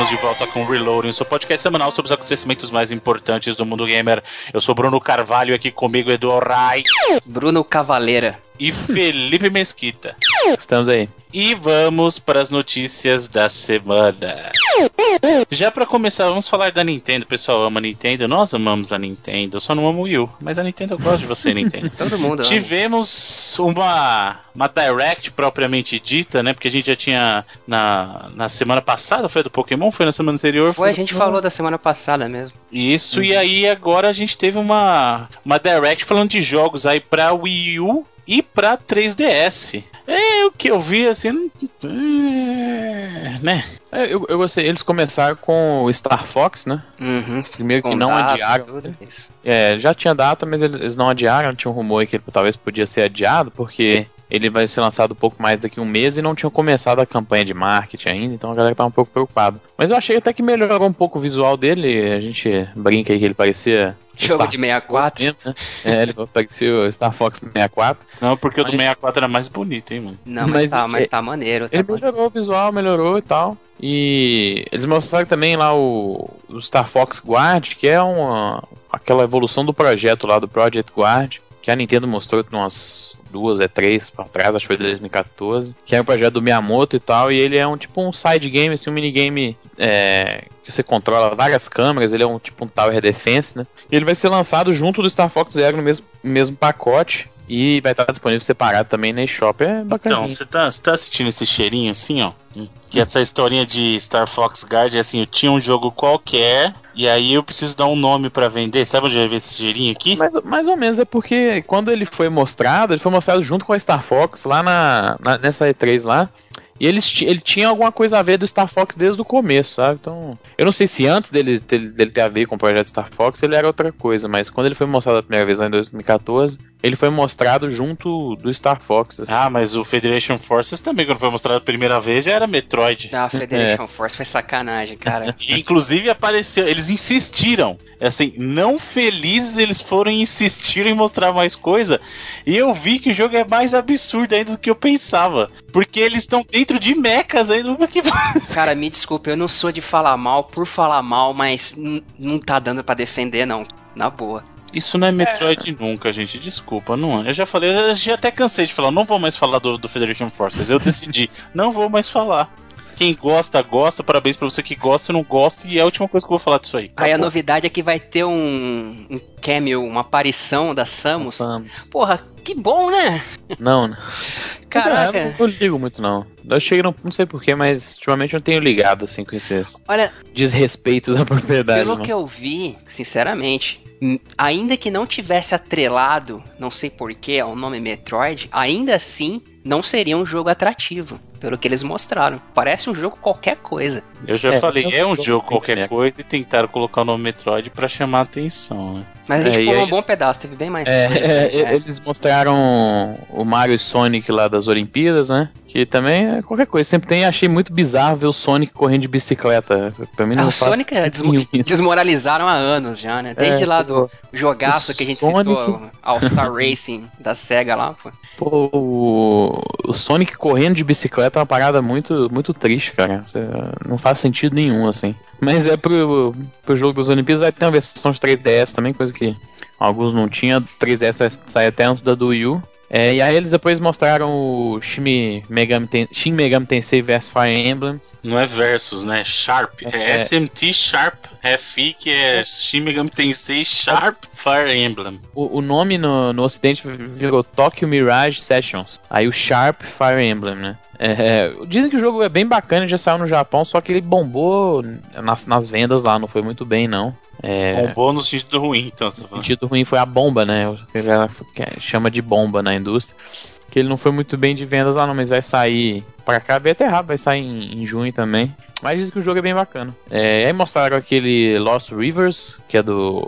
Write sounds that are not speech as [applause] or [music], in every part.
estamos de volta com o Reloading, seu podcast semanal sobre os acontecimentos mais importantes do mundo gamer. Eu sou Bruno Carvalho, aqui comigo Edu Rai. Bruno Cavaleira. E Felipe Mesquita. Estamos aí. E vamos para as notícias da semana. [laughs] Já para começar, vamos falar da Nintendo. O pessoal ama a Nintendo, nós amamos a Nintendo. Eu só não amo o Wii mas a Nintendo gosta de você, Nintendo. [laughs] Todo mundo. Tivemos uma uma direct propriamente dita, né? Porque a gente já tinha na, na semana passada, foi do Pokémon, foi na semana anterior. Foi, a gente falou da semana passada mesmo. Isso, uhum. e aí agora a gente teve uma uma direct falando de jogos aí para Wii U e pra 3DS. É o que eu vi assim. É, né? É, eu, eu gostei. Eles começaram com o Star Fox, né? Uhum. Primeiro que não data, adiaram. É, já tinha data, mas eles não adiaram. Tinha um rumor que ele talvez podia ser adiado, porque ele vai ser lançado um pouco mais daqui a um mês e não tinham começado a campanha de marketing ainda, então a galera tá um pouco preocupada. Mas eu achei até que melhorou um pouco o visual dele, a gente brinca aí que ele parecia Jogo Star de 64. Fox, né? É, ele parecia o Star Fox 64. Não, porque mas... o do 64 era mais bonito, hein, mano? Não, mas, mas tá, mas tá maneiro. Tá ele melhorou o visual, melhorou e tal. E eles mostraram também lá o, o Star Fox Guard, que é uma, aquela evolução do projeto lá do Project Guard, que a Nintendo mostrou umas duas, é três pra trás, acho que foi 2014, que é um projeto do Miyamoto e tal, e ele é um tipo um side game, assim, um minigame é, que você controla várias câmeras, ele é um tipo um Tower Defense, né? E ele vai ser lançado junto do Star Fox Zero no mesmo, mesmo pacote. E vai estar disponível separado também na eShop. É bacana. Então, você tá, tá sentindo esse cheirinho assim, ó? Que essa historinha de Star Fox Guard é assim, eu tinha um jogo qualquer, e aí eu preciso dar um nome para vender. Sabe onde vai ver esse cheirinho aqui? Mais, mais ou menos, é porque quando ele foi mostrado, ele foi mostrado junto com a Star Fox lá na, na nessa E3 lá. E ele, ele tinha alguma coisa a ver do Star Fox desde o começo, sabe? Então, eu não sei se antes dele, dele, dele ter a ver com o projeto Star Fox ele era outra coisa, mas quando ele foi mostrado a primeira vez lá em 2014, ele foi mostrado junto do Star Fox. Assim. Ah, mas o Federation Forces também, quando foi mostrado a primeira vez, já era Metroid. Ah, [laughs] Federation é. Force foi sacanagem, cara. [laughs] Inclusive apareceu, eles insistiram. Assim, não felizes, eles foram insistir em mostrar mais coisa. E eu vi que o jogo é mais absurdo ainda do que eu pensava. Porque eles estão dentro de mechas ainda. Que... Cara, me desculpe, eu não sou de falar mal por falar mal, mas não tá dando para defender, não. Na boa. Isso não é Metroid é. nunca, gente. Desculpa, não. É. Eu já falei, eu já até cansei de falar. Não vou mais falar do, do Federation Forces. Eu decidi, [laughs] não vou mais falar. Quem gosta, gosta. Parabéns pra você que gosta e não gosta. E é a última coisa que eu vou falar disso aí. Aí a novidade é que vai ter um, um cameo, uma aparição da Samus. Samus. Porra, que bom, né? Não, né? [laughs] Caraca. É, eu não ligo muito, não. Eu achei, não, não sei porquê, mas ultimamente eu não tenho ligado, assim, com esse Olha, desrespeito da propriedade. Pelo não. que eu vi, sinceramente, ainda que não tivesse atrelado, não sei porquê, ao nome Metroid, ainda assim não seria um jogo atrativo pelo que eles mostraram. Parece um jogo qualquer coisa. Eu já é, falei, é um jogo qualquer coisa e tentaram colocar o nome Metroid para chamar a atenção, né? Mas a gente é, pulou um bom pedaço, teve bem mais. É, é, eles mostraram o Mario e Sonic lá das Olimpíadas, né? Que também é qualquer coisa. Sempre tem, achei muito bizarro ver o Sonic correndo de bicicleta. Pra mim não ah, o Sonic é desmo [laughs] desmoralizaram há anos já, né? Desde é, lá do jogaço que a gente Sonic... citou, All Star Racing da SEGA lá, pô. Pô, o, o Sonic correndo de bicicleta é uma parada muito, muito triste, cara. Não faz sentido nenhum, assim. Mas é pro, pro jogo dos Olimpíadas vai ter uma versão de 3DS também, coisa que alguns não tinham. 3DS vai sair até antes da do Wii U. É, e aí eles depois mostraram o Shin Megami, Ten Shin Megami Tensei vs Fire Emblem. Não é versus, né? Sharp. É, é SMT Sharp FI, que é Shin Megami Tensei Sharp Fire Emblem. O, o nome no, no ocidente virou Tokyo Mirage Sessions. Aí o Sharp Fire Emblem, né? É, dizem que o jogo é bem bacana, já saiu no Japão, só que ele bombou nas, nas vendas lá, não foi muito bem, não. É, bombou no sentido ruim, então. Tá no sentido ruim foi a bomba, né? O que ela chama de bomba na indústria. Que ele não foi muito bem de vendas lá, não, mas vai sair pra cá, bem até rápido, vai sair em, em, junho também. Mas dizem que o jogo é bem bacana. É, aí mostraram aquele Lost Rivers, que é do.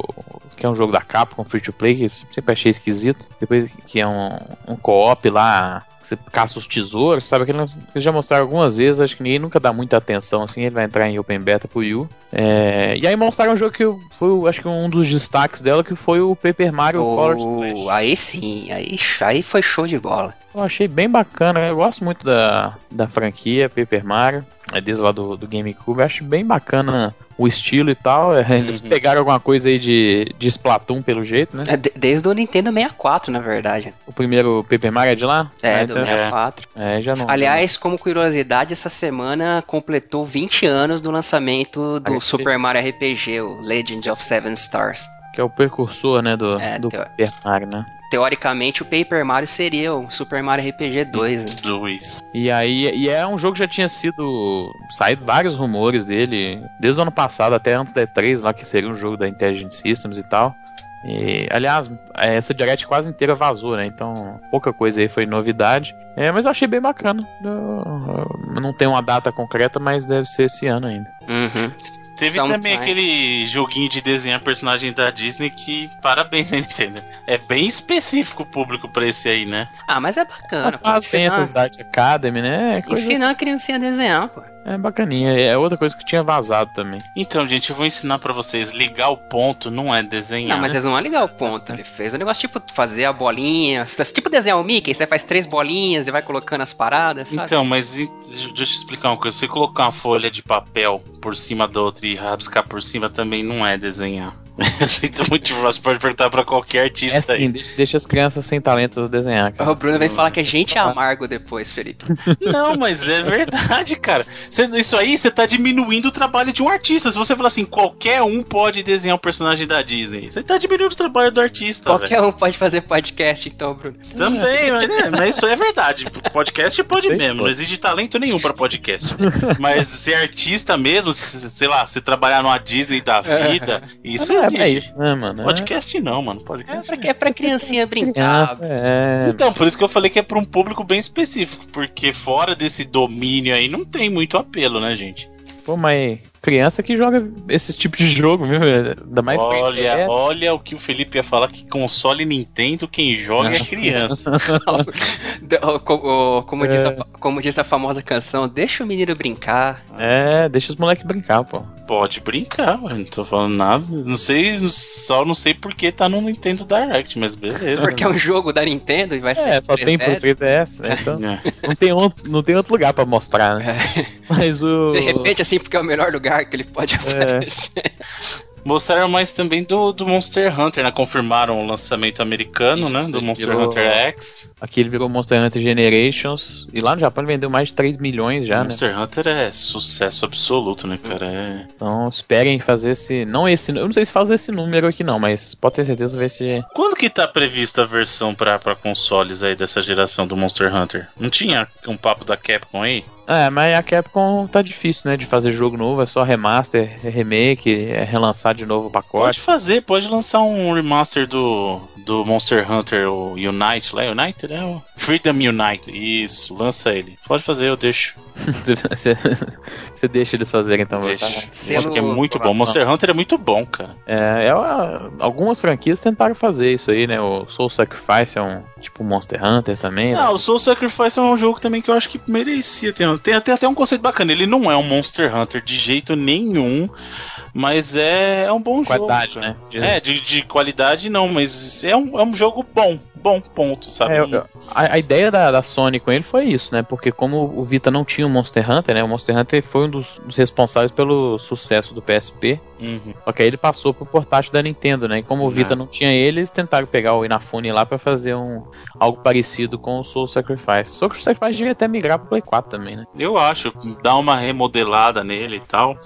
que é um jogo da Capcom free to play, que sempre achei esquisito. Depois que é um, um co-op lá você caça os tesouros, sabe? Que eles já mostraram algumas vezes, acho que ninguém nunca dá muita atenção, assim, ele vai entrar em Open Beta pro Yu. É, e aí mostraram um jogo que foi, acho que um dos destaques dela, que foi o Paper Mario oh, Color Splash. Aí sim, aí, aí foi show de bola. Eu achei bem bacana, eu gosto muito da, da franquia Paper Mario, é desde lá do, do GameCube, eu acho bem bacana o estilo e tal. É, eles uhum. pegaram alguma coisa aí de, de Splatoon pelo jeito, né? É, desde o Nintendo 64, na verdade. O primeiro Paper Mario é de lá? É, ah, do então, 64. É, já não. Aliás, como curiosidade, essa semana completou 20 anos do lançamento do RPG. Super Mario RPG, o Legend of Seven Stars. Que é o precursor, né, do, é, do Paper Mario, né? teoricamente o Paper Mario seria o Super Mario RPG 2. Né? 2. E aí, e é um jogo que já tinha sido saído vários rumores dele, desde o ano passado até antes da E3, lá que seria um jogo da Intelligent Systems e tal. E, aliás, essa Direct quase inteira vazou, né? Então, pouca coisa aí foi novidade. É, mas eu achei bem bacana. Eu, eu não tenho uma data concreta, mas deve ser esse ano ainda. Uhum. Teve também aquele joguinho de desenhar personagem da Disney que, parabéns, [laughs] né, Nintendo? É bem específico o público pra esse aí, né? Ah, mas é bacana. Mas tem essas Art Academy, né? É coisa... Ensinar a criancinha a desenhar, pô. É bacaninha, é outra coisa que tinha vazado também. Então, gente, eu vou ensinar para vocês. Ligar o ponto não é desenhar. Não, mas eles não é ligar o ponto. Ele fez o um negócio tipo fazer a bolinha. Tipo desenhar o Mickey, você faz três bolinhas e vai colocando as paradas, sabe? Então, mas deixa eu te explicar uma coisa. Você colocar uma folha de papel por cima da outra e rabiscar por cima também não é desenhar. Sinto muito, você pode perguntar pra qualquer artista é assim, aí. Deixa, deixa, as crianças sem talento desenhar, cara. O Bruno vai falar que a gente é amargo depois, Felipe. [laughs] Não, mas é verdade, cara. Cê, isso aí você tá diminuindo o trabalho de um artista. Se você falar assim, qualquer um pode desenhar um personagem da Disney, você tá diminuindo o trabalho do artista. Qualquer véio. um pode fazer podcast, então, Bruno. Também, mas, é, mas isso é verdade. Podcast pode Bem, mesmo, pode. não exige talento nenhum pra podcast. mas ser artista mesmo, sei lá, se trabalhar numa Disney da vida, isso é, é isso, né, mano? Podcast não, mano. Podcast é pra, é pra criancinha brincar. Criança, é. Então, por isso que eu falei que é pra um público bem específico, porque fora desse domínio aí não tem muito apelo, né, gente? Pô, mas criança que joga esses tipos de jogo, viu? Ainda mais Olha, olha o que o Felipe ia falar que console Nintendo quem joga é [laughs] criança. [laughs] como, como, é. diz a, como diz a famosa canção, deixa o menino brincar. É, deixa os moleques brincar, pô. Pode brincar, mano. Não tô falando nada. Não sei, só não sei porque tá no Nintendo Direct, mas beleza. Porque é um jogo da Nintendo e vai ser. É, só 3DS. tem pro 3DS, né? Então [laughs] é. não, tem outro, não tem outro lugar pra mostrar, né? É. Mas o. De repente, assim, porque é o melhor lugar lugar que ele pode é. aparecer. Mostraram mais também do, do Monster Hunter, né? Confirmaram o lançamento americano, né? Isso, né? Do Monster virou... Hunter X. Aqui ele virou Monster Hunter Generations. E lá no Japão ele vendeu mais de 3 milhões já, Monster né? Monster Hunter é sucesso absoluto, né, cara? É... Então esperem fazer esse. Não esse. Eu não sei se fazer esse número aqui, não, mas pode ter certeza ver se. Quando que tá prevista a versão pra, pra consoles aí dessa geração do Monster Hunter? Não tinha um papo da Capcom aí? É, mas a Capcom tá difícil, né, de fazer jogo novo, é só remaster, remake, é relançar de novo o pacote. Pode fazer, pode lançar um remaster do, do Monster Hunter o Unite, lá, Unite, né? O Freedom Unite, isso, lança ele. Pode fazer, eu deixo. [laughs] Você deixa eles fazerem então. Deixa. Tá? Acho que é muito bom. Monster Hunter é muito bom, cara. É, é, algumas franquias tentaram fazer isso aí, né? O Soul Sacrifice é um tipo Monster Hunter também. Ah, né? o Soul Sacrifice é um jogo também que eu acho que merecia ter. Tem, tem até um conceito bacana. Ele não é um Monster Hunter de jeito nenhum. Mas é, é um bom qualidade, jogo. Qualidade, né? É, de, de, qualidade não, mas é um, é um jogo bom. Bom, ponto, sabe? É, a, a, ideia da, da, Sony com ele foi isso, né? Porque como o Vita não tinha o Monster Hunter, né? O Monster Hunter foi um dos, dos responsáveis pelo sucesso do PSP. Uhum. Só que aí ele passou pro portátil da Nintendo, né? E como o Vita não, não tinha ele, eles tentaram pegar o Inafune lá para fazer um algo parecido com o Soul Sacrifice. Soul Sacrifice devia até migrar pro Play 4 também, né? Eu acho, dar uma remodelada nele e tal.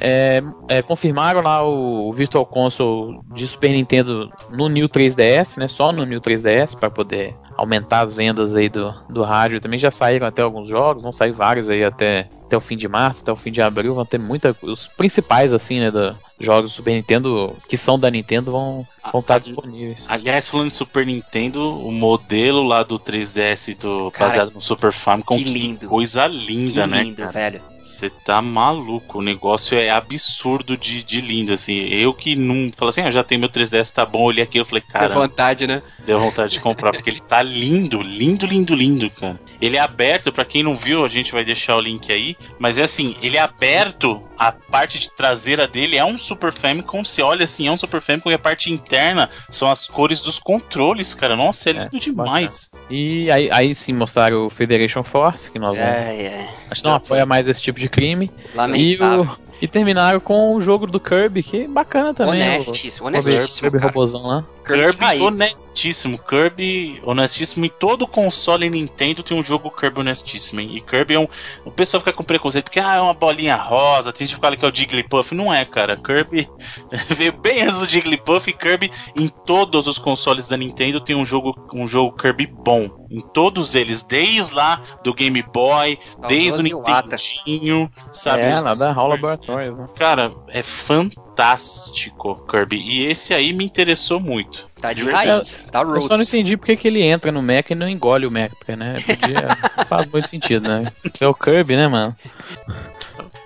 É, é, confirmaram lá o Virtual Console de Super Nintendo no New 3DS, né? Só no New 3DS para poder aumentar as vendas aí do, do rádio. Também já saíram até alguns jogos, vão sair vários aí até até o fim de março, até o fim de abril, vão ter muita. Os principais, assim, né, do, jogos do Super Nintendo que são da Nintendo vão, vão estar disponíveis. Aliás, falando de Super Nintendo, o modelo lá do 3DS do, cara, baseado no Super Famicom, que lindo. coisa linda, que né? lindo, cara? velho. Você tá maluco, o negócio é absurdo de, de lindo, assim. Eu que não. Falei assim, ah, já tenho meu 3DS, tá bom, olhei aquilo, falei, cara. Deu vontade, né? Deu vontade de comprar, porque ele tá [laughs] lindo, lindo, lindo, lindo, cara. Ele é aberto, para quem não viu, a gente vai deixar o link aí. Mas é assim, ele é aberto, a parte de traseira dele é um Super Famicom. Você olha assim, é um Super Famicom e a parte interna são as cores dos controles, cara. Nossa, é lindo é, demais. Bacana. E aí, aí sim mostraram o Federation Force, que nós vamos. É, é. Acho que não apoia mais esse tipo de crime. Lamentável. E o, e terminaram com o jogo do Kirby, que é bacana também. Honestíssimo, honestíssimo. Kirby robôzão lá. Kirby, Kirby honestíssimo. Kirby honestíssimo. E todo console Nintendo tem um jogo Kirby honestíssimo. Hein? E Kirby é um. O pessoal fica com preconceito porque ah, é uma bolinha rosa. Tem gente que fala que é o Jigglypuff. Não é, cara. Kirby [laughs] veio bem antes do Jigglypuff. E Kirby, em todos os consoles da Nintendo, tem um jogo, um jogo Kirby bom. Em todos eles. Desde lá do Game Boy, desde o Nintendinho, sabe? É, nada Hall Laboratory, né? Cara, é fantástico Kirby. E esse aí me interessou muito. Tá de raiz, tá roots. Eu só não entendi porque que ele entra no Mecha e não engole o Mecha, né? Podia, faz muito sentido, né? Que é o Kirby, né, mano?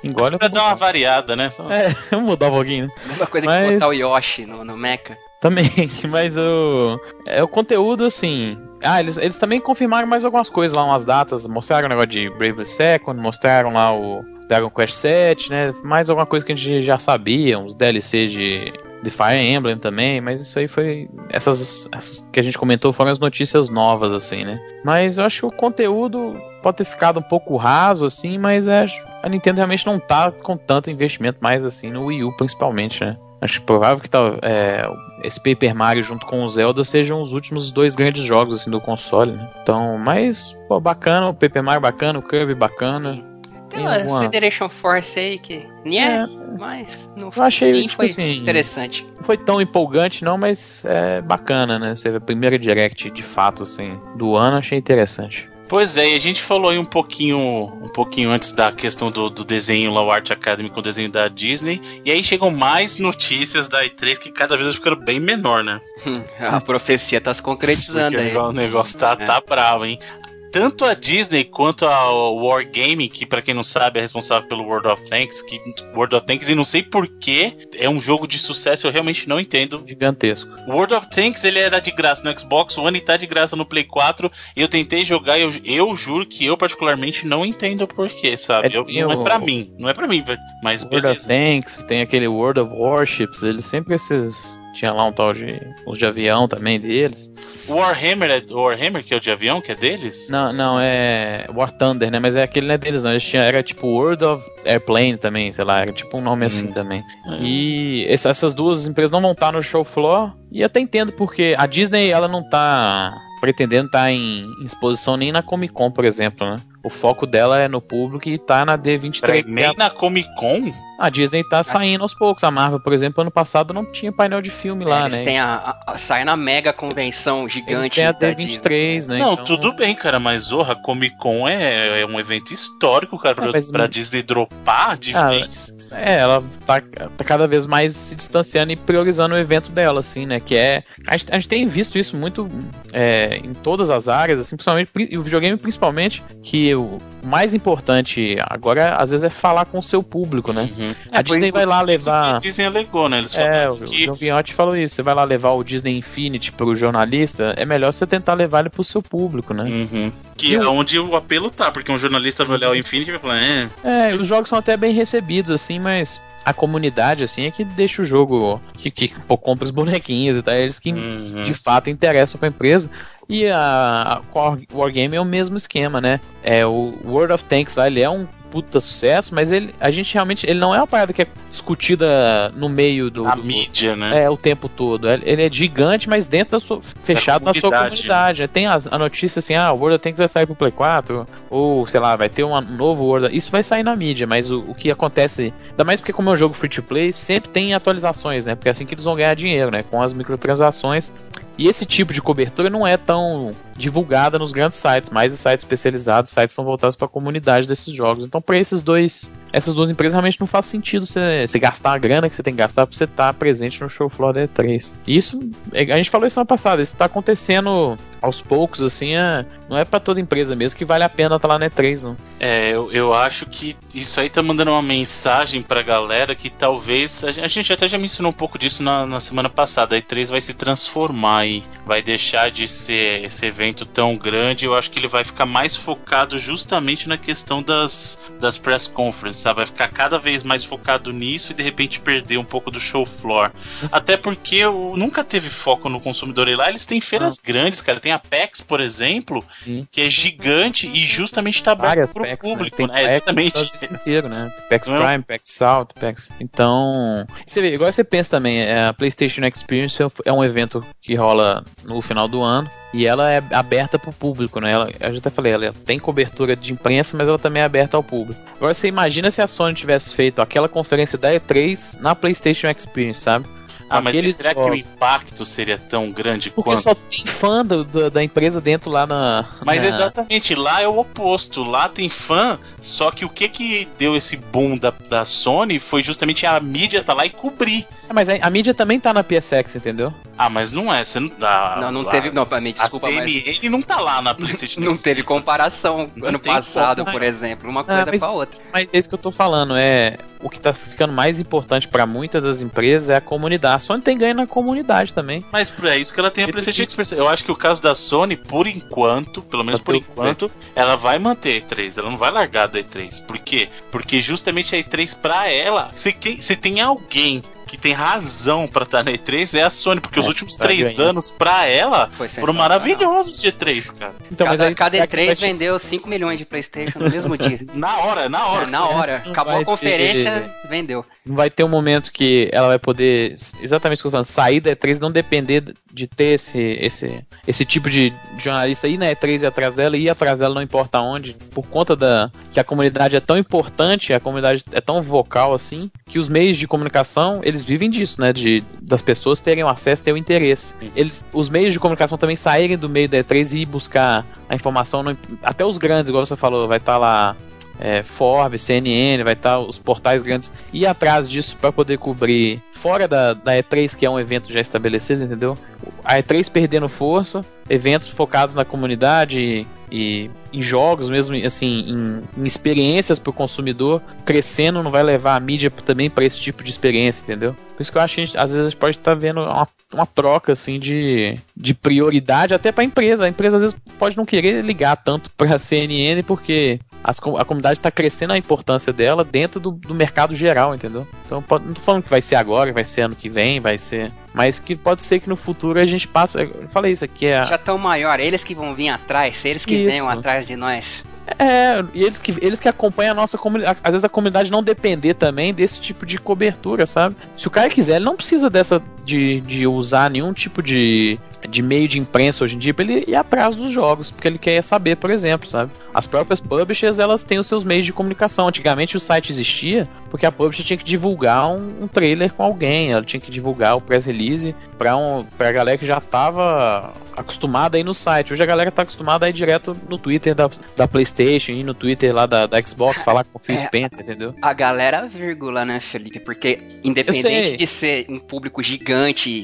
Engole pra dar uma variada, né? Só... É, [laughs] vamos mudar um pouquinho. Mesma coisa Mas... que botar o Yoshi no, no Mecha. Também, [laughs] mas o. É o conteúdo, assim. Ah, eles, eles também confirmaram mais algumas coisas lá, umas datas. Mostraram o negócio de Bravely Second, mostraram lá o Dragon Quest 7, né? Mais alguma coisa que a gente já sabia, uns DLC de, de Fire Emblem também, mas isso aí foi. Essas, essas que a gente comentou foram as notícias novas, assim, né? Mas eu acho que o conteúdo pode ter ficado um pouco raso, assim, mas é, a Nintendo realmente não tá com tanto investimento mais assim no Wii U, principalmente, né? Acho provável que tá, é, esse Paper Mario junto com o Zelda sejam os últimos dois grandes jogos assim do console. Né? Então, mas pô, bacana, o Paper Mario bacana, o Kirby bacana. Tem uma alguma... Federation Force aí que. Né? É, mas no eu achei, fim tipo foi assim, interessante. Não foi tão empolgante, não, mas é bacana, né? Você vê a primeira direct de fato assim do ano, achei interessante. Pois é, e a gente falou aí um pouquinho, um pouquinho antes da questão do, do desenho lá, o Art Academy com o desenho da Disney. E aí chegam mais notícias da E3 que cada vez ficando bem menor, né? [laughs] a profecia tá se concretizando aí. O negócio tá, é. tá bravo, hein? Tanto a Disney quanto a Wargaming, que para quem não sabe é responsável pelo World of Tanks, que World of Tanks e não sei porquê é um jogo de sucesso, eu realmente não entendo. Gigantesco. World of Tanks ele era de graça no Xbox One e tá de graça no Play 4. Eu tentei jogar e eu, eu juro que eu particularmente não entendo porquê, sabe? É, eu, não o... é para mim, não é para mim, mas World beleza. of Tanks, tem aquele World of Warships, eles sempre esses tinha lá um tal de. os de avião também deles. O Warhammer é Warhammer, que é o de avião, que é deles? Não, não, é. War Thunder, né? Mas é aquele não é deles, não. Eles tinham, era tipo World of Airplane também, sei lá, era tipo um nome assim hum. assim também. É. E essas duas empresas não vão estar no show floor. E até entendo porque a Disney, ela não tá pretendendo estar tá em, em exposição nem na Comic Con, por exemplo, né? O foco dela é no público e tá na D23. Peraí, nem é... na Comic Con? A Disney tá saindo aos poucos. A Marvel, por exemplo, ano passado não tinha painel de filme é, lá, eles né? Têm a, a, sai na mega convenção gigante. Eles têm a D23, né? Não, então... tudo bem, cara, mas orra, Comic Con é, é um evento histórico, cara, pra, mas... pra Disney dropar de ah, vez. É, ela tá, tá, cada vez mais se distanciando e priorizando o evento dela, assim, né? Que é. A gente, a gente tem visto isso muito é, em todas as áreas, assim, principalmente, e o videogame principalmente, que o mais importante agora, às vezes, é falar com o seu público, né? Uhum. A é, Disney vai lá levar. A Disney alegou, né? Eles é, o que... John Viotti falou isso. Você vai lá levar o Disney Infinity pro jornalista, é melhor você tentar levar ele pro seu público, né? Uhum. Que e é onde o apelo tá, porque um jornalista vai olhar o Infinity e vai falar, é. É, os jogos são até bem recebidos, assim, mas a comunidade, assim, é que deixa o jogo. que, que pô, compra os bonequinhos e tal. É eles que uhum. de fato interessam pra empresa. E a, a Wargame é o mesmo esquema, né? É, o World of Tanks lá, ele é um puta sucesso, mas ele, a gente realmente, ele não é uma parada que é discutida no meio do. Na do, mídia, né? É, o tempo todo. Ele é gigante, mas dentro da sua. fechado da na sua comunidade. Né? Tem a, a, notícia assim, ah, o World of Tanks vai sair pro Play 4, ou sei lá, vai ter um novo World. Isso vai sair na mídia, mas o, o que acontece. Ainda mais porque, como é um jogo free to play, sempre tem atualizações, né? Porque é assim que eles vão ganhar dinheiro, né? Com as microtransações. E esse tipo de cobertura não é tão divulgada nos grandes sites, mas os sites especializados, sites são voltados para a comunidade desses jogos. Então, para esses dois, essas duas empresas realmente não faz sentido você, gastar a grana que você tem que gastar para você estar tá presente no show floor da E3. E isso, a gente falou isso ano passado, isso está acontecendo aos poucos, assim, é, não é para toda empresa mesmo que vale a pena estar tá lá na E3, não. É, eu, eu acho que isso aí tá mandando uma mensagem pra galera que talvez. A gente até já mencionou um pouco disso na, na semana passada. A E3 vai se transformar e vai deixar de ser esse evento tão grande. Eu acho que ele vai ficar mais focado justamente na questão das, das press conferences, Vai ficar cada vez mais focado nisso e de repente perder um pouco do show floor. Até porque nunca teve foco no consumidor e lá eles têm feiras ah. grandes, cara. Tem a PEX, por exemplo, Sim. que é gigante e justamente está aberto para o né? público. Né? Tem é, exatamente. Inteiro, né? PEX Não. Prime, PEX South, PEX. Então, você vê, igual você pensa também, é, a PlayStation Experience é um evento que rola no final do ano. E ela é aberta para o público, né? Ela, eu já até falei, ela tem cobertura de imprensa, mas ela também é aberta ao público. Agora você imagina se a Sony tivesse feito aquela conferência da E3 na PlayStation Experience, sabe? Ah, mas será só... que o impacto seria tão grande Porque quanto? só tem fã do, do, da empresa dentro lá na. Mas na... exatamente, lá é o oposto. Lá tem fã, só que o que que deu esse boom da, da Sony foi justamente a mídia tá lá e cobrir. É, mas a, a, mídia também tá na PSX, entendeu? Ah, mas não é. Você não dá. Não, não lá, teve. Não, me desculpa, a CNN mas... não tá lá na [laughs] PlayStation. não teve comparação não ano passado, como, por exemplo, uma coisa ah, mas, com a outra. Mas é isso que eu tô falando. É o que tá ficando mais importante para muitas das empresas é a comunidade. A Sony tem ganho na comunidade também. Mas é isso que ela tem a PlayStation Experience. Eu acho que o caso da Sony, por enquanto, pelo menos por enquanto, ela vai manter a E3. Ela não vai largar da E3. Por quê? Porque justamente a E3 pra ela, se, se tem alguém que tem razão para estar na E3 é a Sony, porque é, os últimos três ganhar. anos para ela foram maravilhosos de E3, cara. Então, cada, mas aí, cada E3 vendeu 5 milhões de PlayStation no mesmo dia. [laughs] na hora, na hora. É, na hora. Acabou a conferência, ter... vendeu. Não vai ter um momento que ela vai poder, exatamente o que eu tô falando, sair da E3 não depender de ter esse, esse, esse tipo de jornalista ir na E3 e atrás dela, ir atrás dela não importa onde, por conta da que a comunidade é tão importante, a comunidade é tão vocal assim, que os meios de comunicação, eles vivem disso, né? De, das pessoas terem acesso, ter o interesse. Eles, os meios de comunicação também saírem do meio da E3 e buscar a informação, no, até os grandes, igual você falou, vai estar tá lá é, Forbes, CNN, vai estar tá os portais grandes ir atrás disso para poder cobrir fora da, da E3, que é um evento já estabelecido, entendeu? A E3 perdendo força, eventos focados na comunidade e, em jogos mesmo, assim, em, em experiências para o consumidor, crescendo não vai levar a mídia também para esse tipo de experiência, entendeu? Por isso que eu acho que gente, às vezes a gente pode estar tá vendo uma, uma, troca assim de, de prioridade até para a empresa. A empresa às vezes pode não querer ligar tanto para a [laughs] CNN porque as, a comunidade está crescendo a importância dela dentro do, do mercado geral, entendeu? Então pode, não tô falando que vai ser agora, vai ser ano que vem, vai ser. Mas que pode ser que no futuro a gente passe. Eu falei isso aqui é. Já tão maior, eles que vão vir atrás, eles que isso. venham atrás de nós. É, e eles que, eles que acompanham a nossa comunidade. Às vezes a comunidade não depender também desse tipo de cobertura, sabe? Se o cara quiser, ele não precisa dessa de, de usar nenhum tipo de, de meio de imprensa hoje em dia pra ele ir atrás dos jogos, porque ele quer saber, por exemplo, sabe? As próprias publishers, elas têm os seus meios de comunicação. Antigamente o site existia porque a publisher tinha que divulgar um, um trailer com alguém, ela tinha que divulgar o press release pra, um, pra galera que já tava acostumada aí no site. Hoje a galera tá acostumada a ir direto no Twitter da, da PlayStation e no Twitter lá da, da Xbox falar com o Phil é, Spencer, entendeu? A galera, vírgula, né, Felipe? Porque independente de ser um público gigante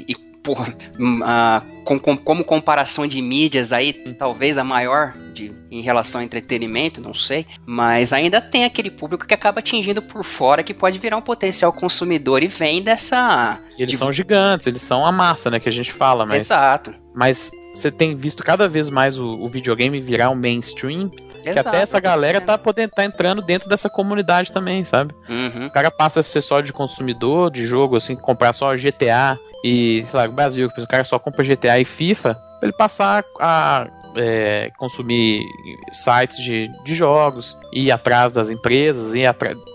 e por, uh, com, com, como comparação de mídias aí, talvez a maior de, em relação ao entretenimento, não sei, mas ainda tem aquele público que acaba atingindo por fora que pode virar um potencial consumidor e vem dessa. Eles de... são gigantes, eles são a massa, né, que a gente fala, mas. Exato. Mas você tem visto cada vez mais o, o videogame virar um mainstream Exato, que até essa galera tá podendo tá entrando dentro dessa comunidade também, sabe? Uhum. O cara passa a ser só de consumidor de jogo, assim, comprar só GTA e, sei lá, o Brasil, o cara só compra GTA e FIFA, pra ele passar a é, consumir sites de, de jogos, ir atrás das empresas, ir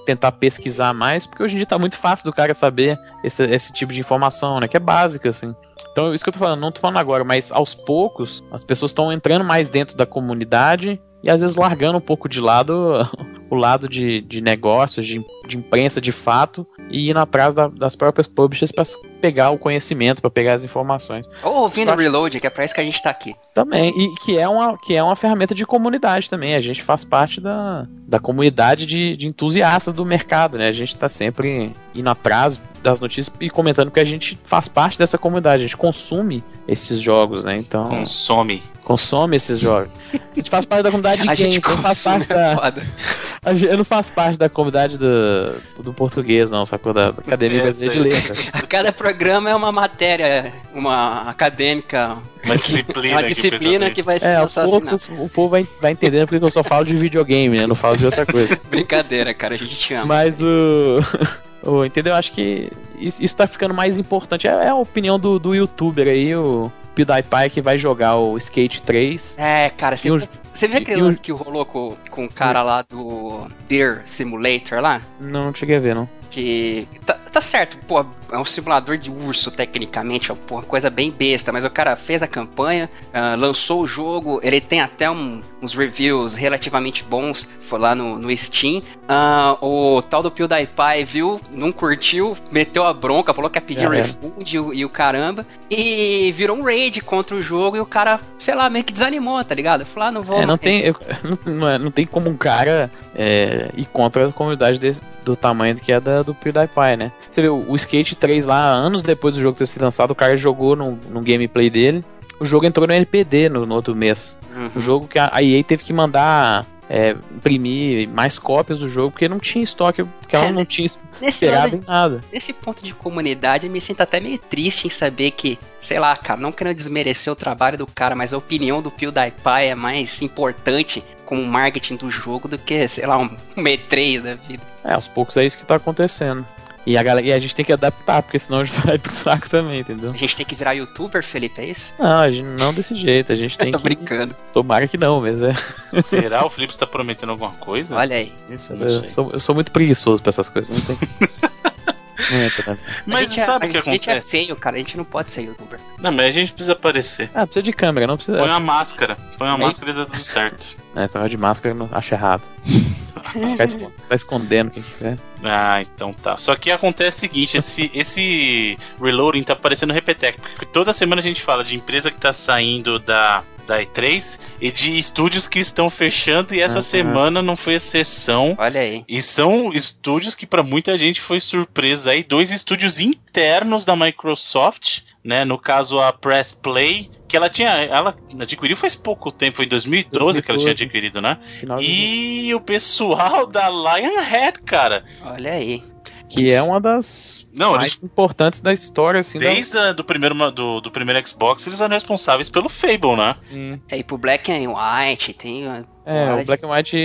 tentar pesquisar mais, porque hoje em dia tá muito fácil do cara saber esse, esse tipo de informação, né? Que é básica, assim. Então, isso que eu tô falando, não tô falando agora, mas aos poucos as pessoas estão entrando mais dentro da comunidade e às vezes largando um pouco de lado [laughs] o lado de, de negócios, de, de imprensa de fato e indo atrás da, das próprias publishers para pegar o conhecimento, para pegar as informações. Ou ouvindo o Reload, que é para isso que a gente está aqui. Também, e que é, uma, que é uma ferramenta de comunidade também. A gente faz parte da, da comunidade de, de entusiastas do mercado, né? A gente está sempre indo atrás das notícias e comentando que a gente faz parte dessa comunidade, a gente consome esses jogos, né? Então. Consome. Consome esses jogos. A gente faz parte da comunidade de [laughs] games, então faz parte da. [laughs] Eu não faço parte da comunidade do, do português, não, sacou? Da Academia é, Brasileira de Letras. A cada programa é uma matéria, uma acadêmica. Uma disciplina. uma disciplina que, que vai ser é, poucos, O povo vai, vai entendendo porque eu só falo de videogame, né? Não falo de outra coisa. [laughs] Brincadeira, cara, a gente te ama. Mas o. [laughs] Oh, entendeu? Acho que isso, isso tá ficando mais importante. É, é a opinião do, do youtuber aí, o PewDiePie que vai jogar o Skate 3. É, cara, você, você viu aquele lance que rolou com, com o cara lá do Beer Simulator lá? Não, não cheguei a ver, não que. Tá, tá, certo, pô, é um simulador de urso, tecnicamente, é uma coisa bem besta, mas o cara fez a campanha, uh, lançou o jogo, ele tem até um, uns reviews relativamente bons, foi lá no, no Steam. Uh, o tal do PewDiePie viu, não curtiu, meteu a bronca, falou que ia pedir é, refund e, e, o caramba, e virou um raid contra o jogo e o cara, sei lá, meio que desanimou, tá ligado? Falou, ah, não vou. É, não, tem, eu, [laughs] não, é, não, tem como um cara é, ir contra a comunidade desse, do tamanho que é da do PewDiePie, né? Você vê, o Skate 3 lá, anos depois do jogo ter sido lançado, o cara jogou no, no gameplay dele. O jogo entrou no NPD no, no outro mês. Uhum. O jogo que a, a EA teve que mandar é, imprimir mais cópias do jogo, porque não tinha estoque, porque ela é, não tinha esperado em nada. Nesse ponto de comunidade, eu me sinto até meio triste em saber que, sei lá, cara, não querendo desmerecer o trabalho do cara, mas a opinião do PewDiePie é mais importante como marketing do jogo do que, sei lá, um E3 da vida. É, aos poucos é isso que tá acontecendo. E a, galera, e a gente tem que adaptar, porque senão a gente [laughs] vai pro saco também, entendeu? A gente tem que virar youtuber, Felipe, é isso? Não, gente, não desse jeito, a gente [laughs] tem Eu tô que. brincando. Tomara que não, mas é. Será? O Felipe está prometendo alguma coisa? Olha aí. Isso, eu, eu, sou, eu sou muito preguiçoso pra essas coisas, não tem. [laughs] Mas sabe o que acontece? A gente é feio, cara. A gente não pode ser youtuber. Não, mas a gente precisa aparecer. Ah, precisa de câmera, não precisa. Põe uma máscara. Põe uma é máscara e dá tudo certo. É, tava de máscara eu acho errado. [laughs] tá escondendo quem quiser. Ah, então tá. Só que acontece o seguinte: esse, [laughs] esse reloading tá parecendo repetec. Porque toda semana a gente fala de empresa que tá saindo da da E3 e de estúdios que estão fechando e essa uhum. semana não foi exceção. Olha aí. E são estúdios que para muita gente foi surpresa aí, dois estúdios internos da Microsoft, né? No caso a Press Play, que ela tinha, ela adquiriu faz pouco tempo, foi em 2012, 2012. que ela tinha adquirido, né? Final e o pessoal [laughs] da Lionhead, cara. Olha aí que é uma das não, mais eles, importantes da história, assim. Desde da... a, do, primeiro, do, do primeiro Xbox, eles eram responsáveis pelo Fable, né? Hum. É, e pro Black and White, tem. É, o Black and White,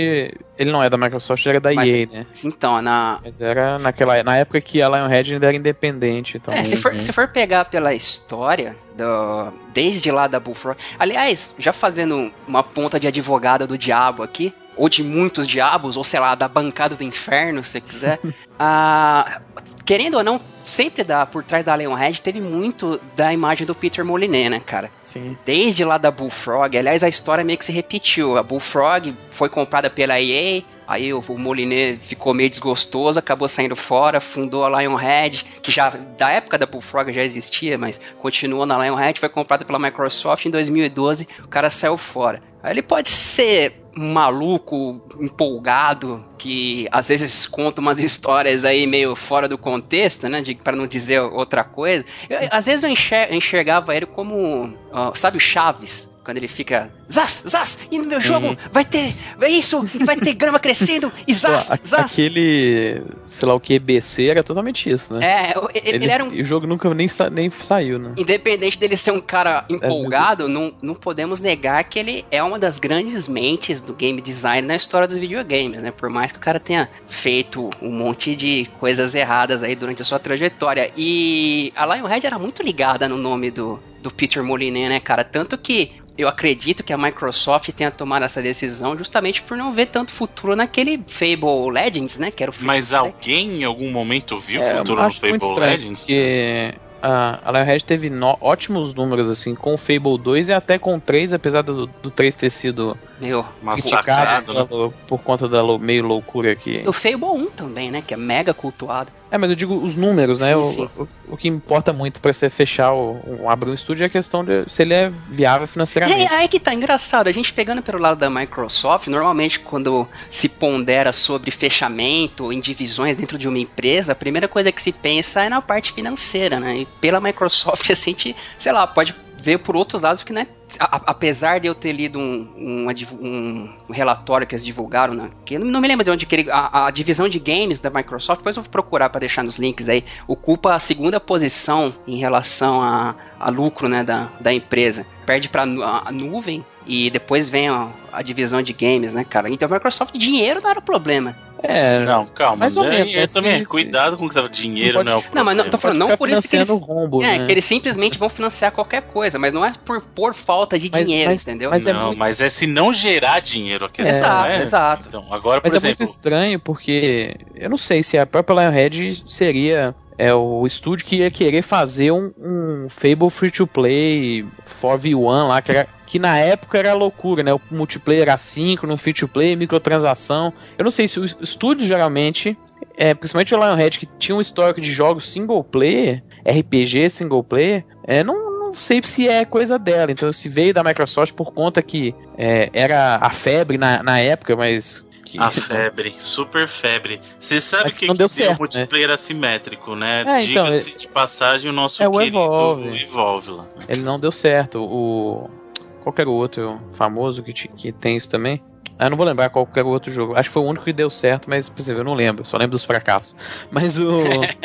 ele não é da Microsoft, ele era da Mas, EA, né? Então, na. Mas era naquela, na época que a Lionhead ainda era independente. Então, é, se for, uhum. se for pegar pela história, do, desde lá da Bullfrog. Aliás, já fazendo uma ponta de advogada do diabo aqui, ou de muitos diabos, ou sei lá, da bancada do inferno, se você quiser. [laughs] ah, querendo ou não, sempre dá por trás da Leonhead teve muito da imagem do Peter Moliné, né, cara? Sim. Desde lá da Bullfrog, aliás, a história meio que se repetiu. A Bullfrog foi comprada pela EA, Aí o, o Moliné ficou meio desgostoso, acabou saindo fora, fundou a Lionhead, que já da época da Bullfrog já existia, mas continuou na Lionhead, foi comprada pela Microsoft em 2012, o cara saiu fora. Ele pode ser maluco, empolgado, que às vezes conta umas [laughs] histórias aí meio fora do contexto, né? para não dizer outra coisa. Eu, às vezes eu enxergava ele como, uh, sabe, o Chaves quando ele fica. Zaz, Zaz, e no meu jogo uhum. vai ter. É isso, vai ter grama crescendo, e [laughs] Zaz, Pô, Zaz. Aquele, sei lá o que, BC era totalmente isso, né? É, ele, ele era um. E o jogo nunca nem, nem saiu, né? Independente dele ser um cara empolgado, não, não podemos negar que ele é uma das grandes mentes do game design na história dos videogames, né? Por mais que o cara tenha feito um monte de coisas erradas aí durante a sua trajetória. E a Lionhead era muito ligada no nome do, do Peter Moliné, né, cara? Tanto que eu acredito que a Microsoft tenha tomado essa decisão justamente por não ver tanto futuro naquele Fable Legends, né? Que era o Mas alguém em algum momento viu É, futuro no Fable estranho, Legends? porque a, a Lionhead teve no- ótimos números assim com o Fable 2 e até com o 3, apesar do, do 3 ter sido Meu, Massacrado, criticado né? por conta da meio loucura que. o Fable 1 também, né? Que é mega cultuado. É, mas eu digo os números, né? Sim, O, sim. o, o que importa muito pra você fechar o, um, abrir um estúdio é a questão de se ele é viável É, financeiramente. aí que tá engraçado, a gente pegando pelo lado da Microsoft, normalmente quando se pondera sobre fechamento em divisões dentro de uma empresa, a primeira coisa que se pensa é na parte financeira, né? E pela Microsoft, assim, [laughs] a gente, sei lá, pode ver por outros lados que, né, a- a- apesar de eu ter lido um, divu- um relatório que eles divulgaram, né, que não me lembro de onde que ele, a, a divisão de games da Microsoft, depois eu vou procurar para deixar nos links aí, ocupa a segunda posição em relação a, a lucro, né, da, da empresa. Perde para a nuvem e depois vem a, a divisão de games, né, cara? Então a Microsoft, dinheiro não era problema. É, não, calma. mais ou né? menos, É, né? também, cuidado com o que você fala, dinheiro pode- não é o Não, mas não, tô falando, não por isso que eles. rombo, É, né? que eles simplesmente vão financiar qualquer coisa, mas não é por, por falta de Mas- dinheiro, mas- entendeu? mas é não, muito- mas é se não gerar dinheiro a questão, exato, né? exato. Então, agora, por Mas é exemplo, muito estranho porque eu não sei se a própria Lionhead seria é, o estúdio que ia querer fazer um, um Fable Free to Play 4v1 lá, que, era, que na época era loucura, né? O multiplayer assíncrono, free to play, microtransação. Eu não sei se o estúdio geralmente, é, principalmente o Lionhead, que tinha um histórico de jogos single player, RPG single player, é, não, não sei se é coisa dela. Então, se veio da Microsoft por conta que é, era a febre na, na época, mas. que- a febre, super febre. Você sabe o que, não que deu certo, o multiplayer assimétrico, né? É, então, Diga-se de passagem o nosso é o querido Evolve. Evolve lá. Ele não deu certo. O. Qual que era o outro famoso que, que tem isso também? Ah, Eu não vou lembrar qual que era o outro jogo. Acho que foi o único que deu certo, mas exemplo, eu não lembro. Só lembro dos fracassos. [laughs] Mas o.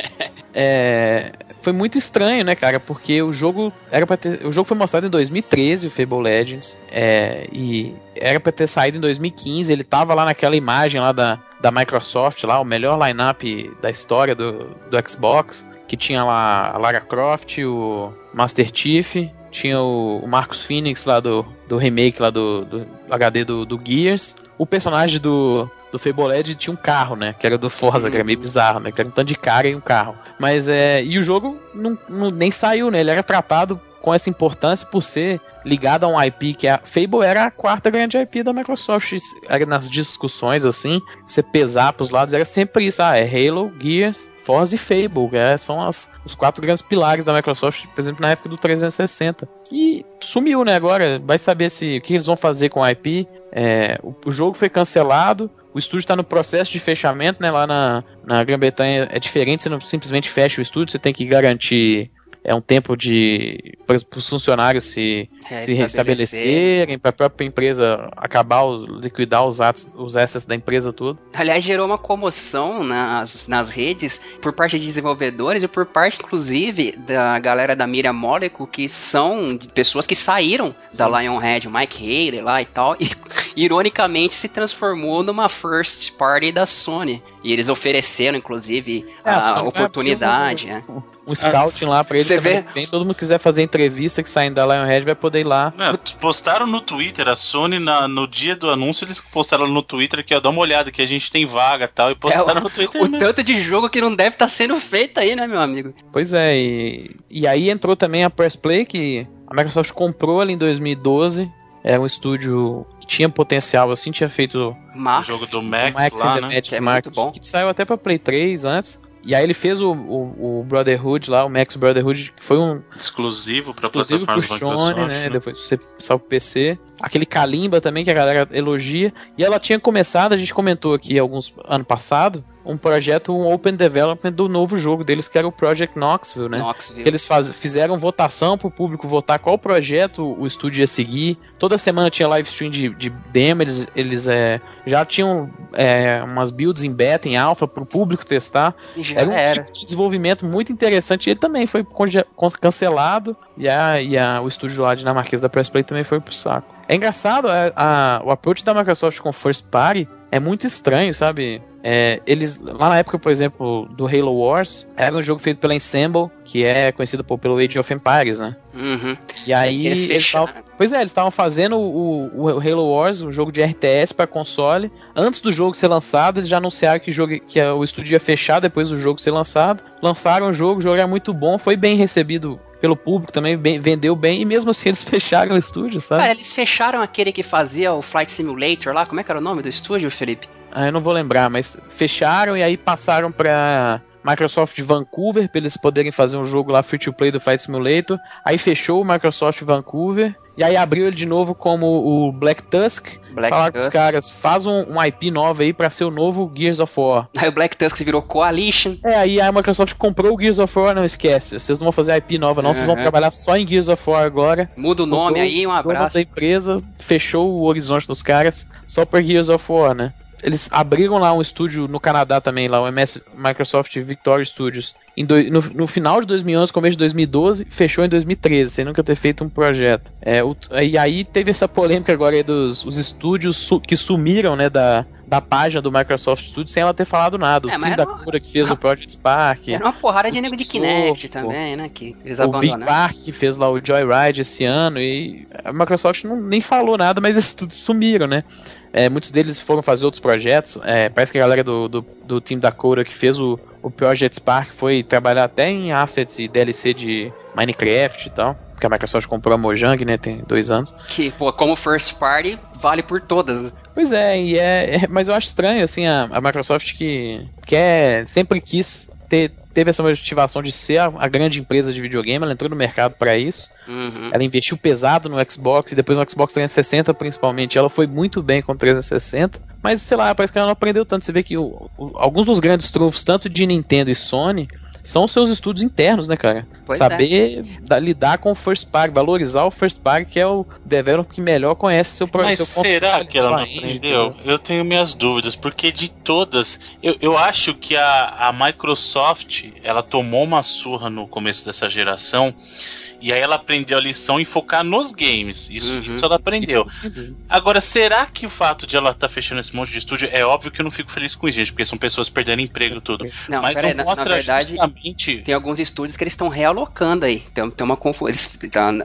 [laughs] é, foi muito estranho, né, cara? Porque o jogo era para ter. O jogo foi mostrado em 2013, o Fable Legends. é, e era pra ter saído em 2015. Ele tava lá naquela imagem lá da, da Microsoft, lá, o melhor lineup da história do, do Xbox. Que tinha lá a Lara Croft, o Master Chief, tinha o, o Marcus Phoenix lá do, do remake lá do, do HD do, do Gears. O personagem do, do Legends tinha um carro, né? Que era do Forza, que era meio bizarro, né? Que era um tanto de cara e um carro. Mas é. E o jogo não, não- nem saiu, né? Ele era tratado com essa importância por ser ligado a um IP que a Fable era a quarta grande IP da Microsoft. Era nas discussões assim, você pesar pros lados, era sempre isso. Ah, é Halo, Gears, Forza e Fable. é, são as, os quatro grandes pilares da Microsoft, por exemplo, na época do 360. E sumiu, né? Agora vai saber se o que eles vão fazer com a IP. É, o, o jogo foi cancelado. O estúdio está no processo de fechamento, né? Lá na, na Grã-Bretanha é diferente, você não simplesmente fecha o estúdio, você tem que garantir é um tempo de para os funcionários se, se restabelecerem, para a própria empresa acabar, liquidar os, atos, os assets da empresa tudo. Aliás, gerou uma comoção nas, nas redes por parte de desenvolvedores e por parte, inclusive, da galera da Mira Molecule, que são pessoas que saíram da Lionhead, o Mike Haley lá e tal, e [laughs] ironicamente se transformou numa first party da Sony. E eles ofereceram, inclusive, É, a, Sony vai oportunidade. abrir né? Um, scouting lá para eles. Você também. vê? Bem, todo mundo quiser fazer entrevista que saindo da Lionhead vai poder ir lá. Não, postaram no Twitter, a Sony na- no dia do anúncio, eles postaram no Twitter que ó, dá uma olhada que a gente tem vaga e tal, e postaram É, no Twitter O mesmo. tanto de jogo que não deve estar sendo feito aí, né, meu amigo? Pois é, e, e aí entrou também a Press Play, que a Microsoft comprou ali em 2012. Era um estúdio que tinha potencial, assim, tinha feito O Mas. jogo do o Max, Max lá, né? Magic Que é Mark, muito bom. que saiu até pra Play 3 antes. E aí ele fez o, o, o Brotherhood lá, o Max Brotherhood, que foi um Exclusivo pra exclusivo pro Sony, né? né? Depois você saiu pro PC. Aquele Kalimba também, que a galera elogia. E ela tinha começado, a gente comentou aqui alguns ano passado, um projeto, um Open Development do novo jogo deles, que era o Project Knoxville, né? Knoxville. Que eles faz, fizeram votação pro público votar qual projeto o estúdio ia seguir. Toda semana tinha live stream de, de demo, eles, eles é, já tinham é, umas builds em beta, em alpha, pro público testar. Já Era um era. tipo de desenvolvimento muito interessante. E ele também foi cancelado. E, a, e a, o estúdio lá dinamarquês da Press Play também foi pro saco. É engraçado, a- a- o approach da Microsoft com First Party é muito estranho, sabe? É, eles, lá na época, por exemplo, do Halo Wars, era um jogo feito pela Ensemble, que é conhecido por, pelo Age of Empires, né? Uhum. E aí. Eles eles tavam- pois é, eles estavam fazendo o, o Halo Wars, um jogo de RTS para console. Antes do jogo ser lançado, eles já anunciaram que, o jogo, que o estúdio ia fechar depois do jogo ser lançado. Lançaram o jogo, o jogo era muito bom, foi bem recebido pelo público também, bem- vendeu bem, e mesmo assim [laughs] eles fecharam o estúdio, sabe? Cara, eles fecharam aquele que fazia o Flight Simulator lá. Como é que era o nome do estúdio, Felipe? Ah, eu não vou lembrar, mas fecharam e aí passaram pra Microsoft Vancouver pra eles poderem fazer um jogo lá free to play do Flight Simulator. Aí fechou o Microsoft Vancouver e aí abriu ele de novo como o Black Tusk. Black Falaram com os Tusk. caras, faz um, um IP nova aí pra ser o novo Gears of War. [laughs] Aí o Black Tusk virou Coalition. É, aí a Microsoft comprou o Gears of War, não esquece. Vocês não vão fazer IP nova, não. Vocês vão Uhum. trabalhar só em Gears of War agora. Muda o nome Mudou aí, um abraço. da empresa fechou o horizonte dos caras só por Gears of War, né? Eles abriram lá um estúdio no Canadá também, lá o MS Microsoft Victoria Studios. Doi- no, no final de 2011, começo de 2012, fechou em 2013, sem nunca ter feito um projeto. É, o- e aí teve essa polêmica agora dos os estúdios su- que sumiram, né, da, da página do Microsoft Studios sem ela ter falado nada. O É, mas time da Cura que fez o Project Spark. Era uma porrada de O nego de Kinect também, né? Que eles o Big. Park que fez lá o Joyride esse ano e a Microsoft não, nem falou nada, mas eles tudo sumiram, né? É, muitos deles foram fazer outros projetos. é, parece que a galera do, do, do time da Cora que fez o, o Project Spark foi trabalhar até em assets e DLC de Minecraft e tal. Porque a Microsoft comprou a Mojang, né? Tem dois anos. Que, pô, como first party, vale por todas. né? Pois é, e é, é- mas eu acho estranho, assim, a, a Microsoft que quer, sempre quis teve essa motivação de ser a, a grande empresa de videogame, ela entrou no mercado para isso. Uhum. Ela investiu pesado no Xbox e depois no Xbox 360 principalmente. Ela foi muito bem com o 360. Mas sei lá, parece que ela não aprendeu tanto. Você vê que o- o- alguns dos grandes trunfos, tanto de Nintendo e Sony, são os seus estudos internos, né, cara? Pois Saber da- lidar com o first party, valorizar o first party, que é o developer que melhor conhece seu pro- Mas seu será que ela não aprendeu? entendeu? Eu tenho minhas dúvidas, porque de todas, eu, eu acho que a, a Microsoft ela tomou uma surra no começo dessa geração. E aí ela aprendeu a lição em focar nos games. Isso, Uhum. isso ela aprendeu. Agora, será que o fato de ela estar fechando esse monte de estúdio é óbvio que eu não fico feliz com isso, gente, porque são pessoas perdendo emprego e tudo. Não, Mas não na, na mostra verdade, tem alguns estúdios que eles estão realocando aí. Tem, tem uma confusão.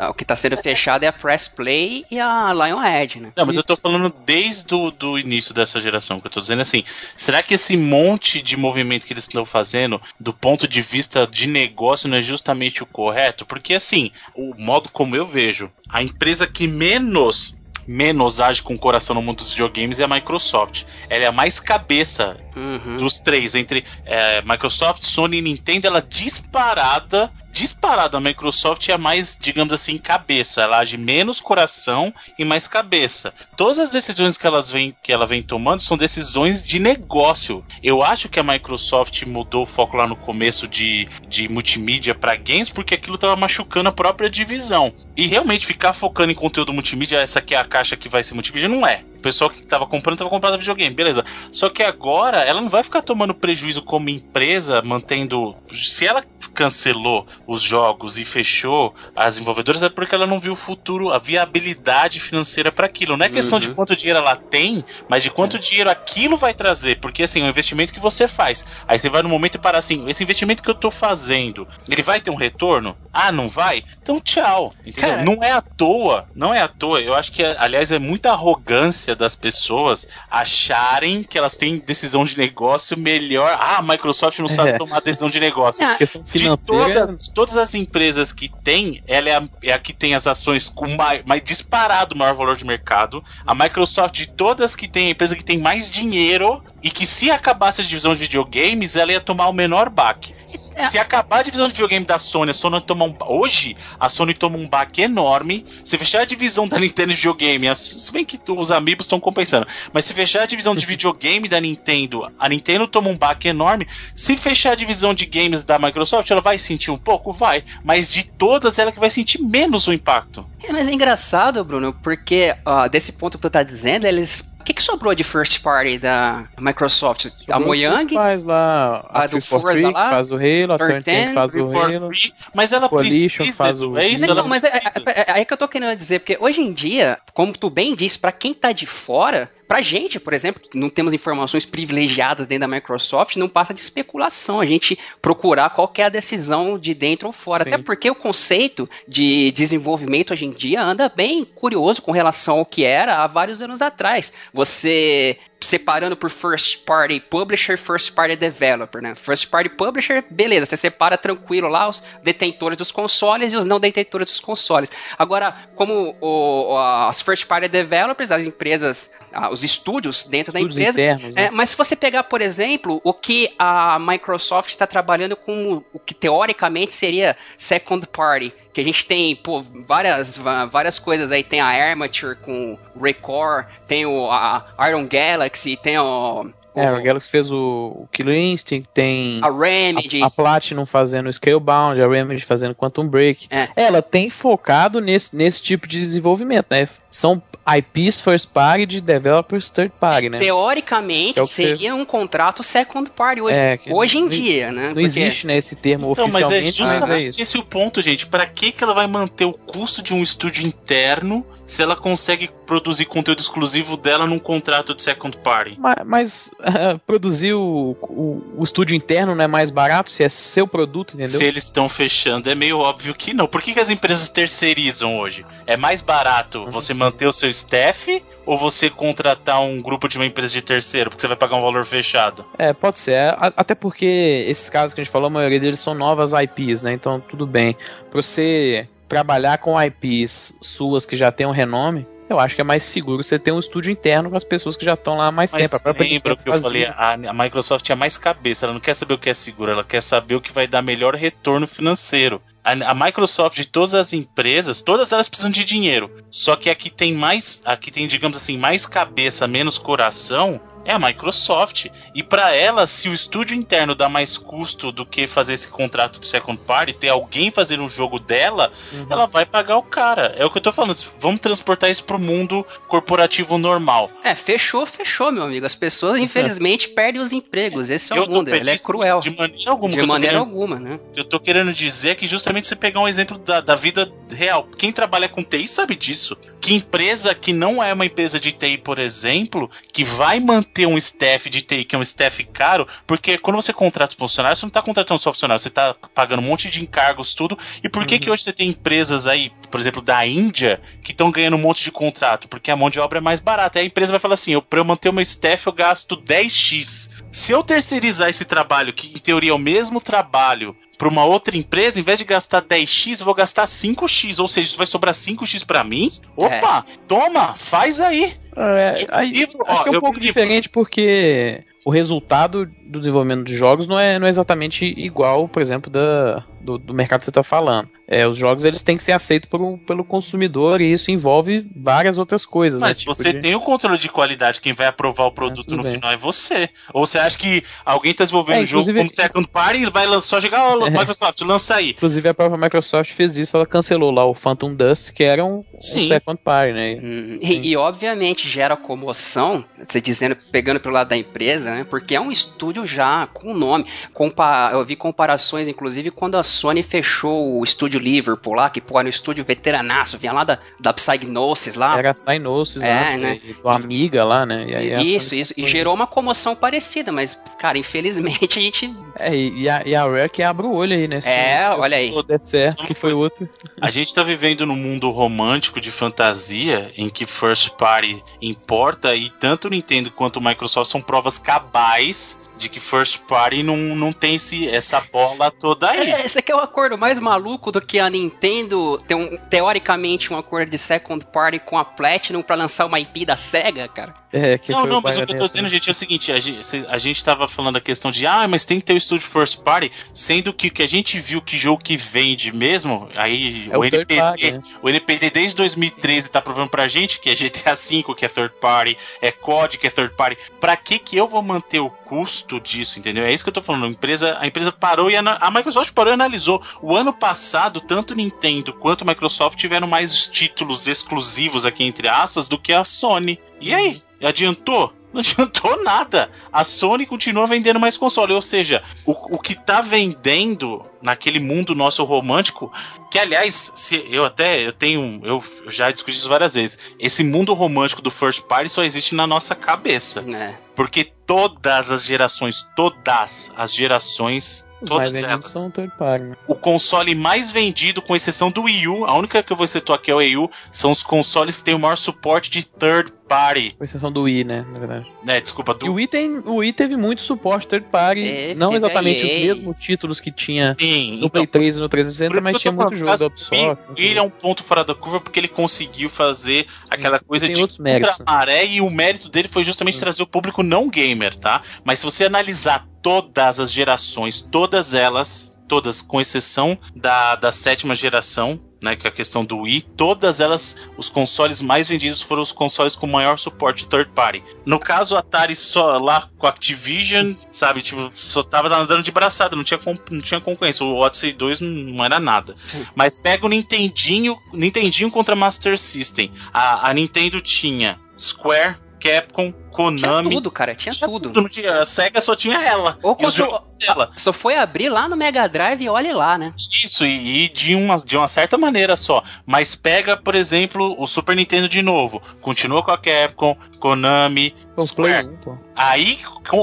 o que está sendo fechado é a Press Play e a Lionhead, né? Não, mas eu tô falando desde o do início dessa geração, que eu tô dizendo assim, será que esse monte de movimento que eles estão fazendo, do ponto de vista de negócio, não é justamente o correto? Porque assim, o modo como eu vejo, a empresa que menos menos age com o coração no mundo dos videogames é a Microsoft. Ela é a mais cabeça Uhum. dos três, entre é, Microsoft, Sony e Nintendo, ela disparada, disparada, a Microsoft é a mais, digamos assim, cabeça, ela age menos coração e mais cabeça. Todas as decisões que, elas vem, que ela vem tomando são decisões de negócio. Eu acho que a Microsoft mudou o foco lá no começo de, de multimídia para games, porque aquilo tava machucando a própria divisão. E realmente ficar focando em conteúdo multimídia, essa aqui é a caixa que vai ser multimídia, não é. O pessoal que tava comprando tava comprando videogame, beleza. Só que agora ela não vai ficar tomando prejuízo como empresa, mantendo. Se ela cancelou os jogos e fechou as desenvolvedoras, é porque ela não viu o futuro, a viabilidade financeira para aquilo. Não é questão de Uhum. quanto dinheiro ela tem, mas de quanto dinheiro aquilo vai trazer. Porque assim, é um investimento que você faz. Aí você vai no momento e para assim, esse investimento que eu tô fazendo, ele vai ter um retorno? Ah, não vai? Então tchau. Entendeu? Cara. Não é à toa, não é à toa. Eu acho que, aliás, é muita arrogância das pessoas acharem que elas têm decisão de negócio melhor. Ah, a Microsoft não sabe É. tomar decisão de negócio. Ah, Questão De financeira. todas, todas as empresas que tem, ela é a, é a que tem as ações com mais, mais disparado maior valor de mercado. A Microsoft, de todas que tem, a empresa que tem mais dinheiro e que se acabasse a divisão de videogames, ela ia tomar o menor baque. É. Se acabar a divisão de videogame da Sony, a Sony toma um. Hoje, a Sony toma um baque enorme. Se fechar a divisão da Nintendo de videogame, as- se bem que os amigos estão compensando, mas se fechar a divisão de [laughs] videogame da Nintendo, a Nintendo toma um baque enorme. Se fechar a divisão de games da Microsoft, ela vai sentir um pouco? Vai. Mas de todas, ela que vai sentir menos o impacto. É, mas é engraçado, Bruno, porque ó, desse ponto que tu tá dizendo, eles. O que, que sobrou de first party da Microsoft? A Sobrou os Mojang? faz lá a a do Forza Free, lá, faz o Halo, a Turn Turn 10 10, faz o Halo. mas ela Coalition precisa. faz o- é isso, Não, ela mas é, é, é aí que eu tô querendo dizer, porque hoje em dia, como tu bem disse, pra quem tá de fora, pra gente, por exemplo, que não temos informações privilegiadas dentro da Microsoft, não passa de especulação a gente procurar qual é a decisão de dentro ou fora. Sim. Até porque o conceito de desenvolvimento hoje em dia anda bem curioso com relação ao que era há vários anos atrás. Você separando por first party publisher, first party developer, né? First party publisher, beleza, você separa tranquilo lá os detentores dos consoles e os não detentores dos consoles. Agora, como o, as first party developers, as empresas, os estúdios dentro estúdios da empresa, internos, né? é, mas se você pegar, por exemplo, o que a Microsoft está trabalhando com o que teoricamente seria second party, que a gente tem, pô, várias, várias coisas aí. Tem a Armature com Record, tem o a Iron Galaxy, tem o... É, a Galaxy fez o, Killer Instinct, tem a Remedy, a, a Platinum fazendo Scalebound, a Remedy fazendo Quantum Break. É. Ela tem focado nesse, nesse tipo de desenvolvimento, né? São IPs first party de developers third party, né? Teoricamente, é seria você... um contrato second party hoje, é, hoje em dia, né? Não Porque... existe, né, esse termo então, oficialmente, mas é justamente mas é isso. esse o ponto, gente. Para que que ela vai manter o custo de um estúdio interno se ela consegue produzir conteúdo exclusivo dela num contrato de second party? Mas, mas [laughs] uh, produzir o, o, o, estúdio interno não é mais barato se é seu produto, entendeu? Se eles estão fechando, é meio óbvio que não. Por que, que as empresas terceirizam hoje? É mais barato você manter o seu staff ou você contratar um grupo de uma empresa de terceiro, porque você vai pagar um valor fechado? É, pode ser. Até porque esses casos que a gente falou, a maioria deles são novas IPs, né? Então tudo bem. Pra você trabalhar com IPs suas que já têm um renome, eu acho que é mais seguro você ter um estúdio interno com as pessoas que já estão lá há mais Mas tempo. Lembra o que eu falei, a, a, Microsoft é mais cabeça, ela não quer saber o que é seguro, ela quer saber o que vai dar melhor retorno financeiro. A, a Microsoft de todas as empresas, todas elas precisam de dinheiro. Só que aqui tem mais, aqui tem, digamos assim, mais cabeça, menos coração, é a Microsoft. E para ela, se o estúdio interno dá mais custo do que fazer esse contrato de second party, ter alguém fazer um jogo dela, uhum. ela vai pagar o cara. É o que eu tô falando. Vamos transportar isso pro mundo corporativo normal. É, fechou, fechou, meu amigo. As pessoas, [laughs] infelizmente, perdem os empregos. Esse é eu o mundo. Ele é cruel. De maneira alguma. De maneira querendo, alguma, né? Eu tô querendo dizer que justamente você pegar um exemplo da, da vida real. Quem trabalha com TI sabe disso. Que empresa que não é uma empresa de TI, por exemplo, que vai manter ter um staff de TI que é um staff caro, porque quando você contrata funcionários, você não está contratando só funcionários, você está pagando um monte de encargos, tudo. E por que uhum. que hoje você tem empresas aí, por exemplo, da Índia, que estão ganhando um monte de contrato? Porque a mão de obra é mais barata. Aí a empresa vai falar assim: para eu manter o meu staff, eu gasto 10x. Se eu terceirizar esse trabalho, que em teoria é o mesmo trabalho, para uma outra empresa, em vez de gastar 10x, eu vou gastar 5x. Ou seja, isso vai sobrar 5x para mim? Opa, é. toma, faz aí. É, aí, acho ó, que é um pouco diferente porque o resultado do desenvolvimento de jogos não é, não é exatamente igual, por exemplo, da, do, do mercado que você está falando. É, os jogos eles têm que ser aceitos por, pelo consumidor e isso envolve várias outras coisas. Né, Mas né? tipo você de... tem o controle de qualidade, quem vai aprovar o produto é, no bem. final é você. Ou você acha que alguém está desenvolvendo o é, um jogo como Second Party e vai só chegar o [laughs] Microsoft, lança aí. Inclusive a própria Microsoft fez isso, ela cancelou lá o Phantom Dust, que era um, um Second Party, né? Hum, e, e, obviamente gera comoção, você dizendo, pegando pelo lado da empresa, né? Porque é um estúdio já com nome. Compa eu vi comparações, inclusive, quando a Sony fechou o estúdio Liverpool lá, que pô, era um estúdio veteranaço, vinha lá da, da Psygnosis lá. Era Psygnosis é, antes, né? do Amiga lá, né? E isso, isso. E gerou uma comoção parecida, mas, cara, infelizmente a gente. É, e a, e a Rare que abre o olho aí, né? É, olha aí. Se der certo, que foi outro. A gente tá vivendo num mundo romântico de fantasia em que First Party importa e tanto o Nintendo quanto o Microsoft são provas cabais de que First Party não, não tem esse, essa bola toda aí. É, esse aqui é o acordo mais maluco do que a Nintendo ter um, teoricamente um acordo de Second Party com a Platinum para lançar uma IP da SEGA, cara. É, não, não, mas o que eu tô dizendo, gente, é o seguinte: a gente, a gente tava falando a questão de, ah, mas tem que ter o estúdio First Party, sendo que o que a gente viu que jogo que vende mesmo, aí é o, o NPD, party, né? o NPD desde 2013 tá provando pra gente que é GTA V que é third party, é COD que é third party. Pra que que eu vou manter o custo disso, entendeu? É isso que eu tô falando. A empresa, a empresa parou e a Microsoft parou e analisou. O ano passado, tanto Nintendo quanto Microsoft tiveram mais títulos exclusivos aqui entre aspas do que a Sony. E aí? Adiantou? Não [laughs] adiantou nada. A Sony continua vendendo mais console. Ou seja, o, o que tá vendendo naquele mundo nosso romântico, que aliás, se eu até eu tenho, eu já discuti isso várias vezes. Esse mundo romântico do first party só existe na nossa cabeça. É. Porque todas as gerações, todas as gerações Todas mais elas. são third party. Né? O console mais vendido, com exceção do Wii U, a única que eu vou citar aqui é o Wii U, são os consoles que têm o maior suporte de third party. Com exceção do Wii, né? Na verdade. Né, desculpa, do E o Wii, tem, o Wii teve muito suporte third party. É, não exatamente os mesmos títulos que tinha Sim, no Play 3 e no 360, Por isso mas tinha muito jogo da Ubisoft. Ele é um ponto fora da curva porque ele conseguiu fazer aquela coisa de outros méritos, a maré e o mérito dele foi justamente trazer o público não gamer, tá? Mas se você analisar todas as gerações, todas elas, todas, com exceção da, da sétima geração, né, que é a questão do Wii, todas elas, os consoles mais vendidos foram os consoles com maior suporte third party. No caso, a Atari só lá com a Activision, sabe, tipo, só tava andando de braçada, não tinha, não tinha concorrência. O Odyssey 2 não, não era nada. Mas pega o Nintendinho, Nintendinho contra Master System. A, a Nintendo tinha Square, Capcom, Tinha Konami. tudo, cara, tinha tudo. Não tinha, a SEGA só tinha ela. Ou e jogos dela. Só foi abrir lá no Mega Drive e olhe lá, né? Isso, e, e de, uma, de uma certa maneira só. Mas pega, por exemplo, o Super Nintendo de novo. Continua com a Capcom, Konami, Play Square. 1, pô. Aí,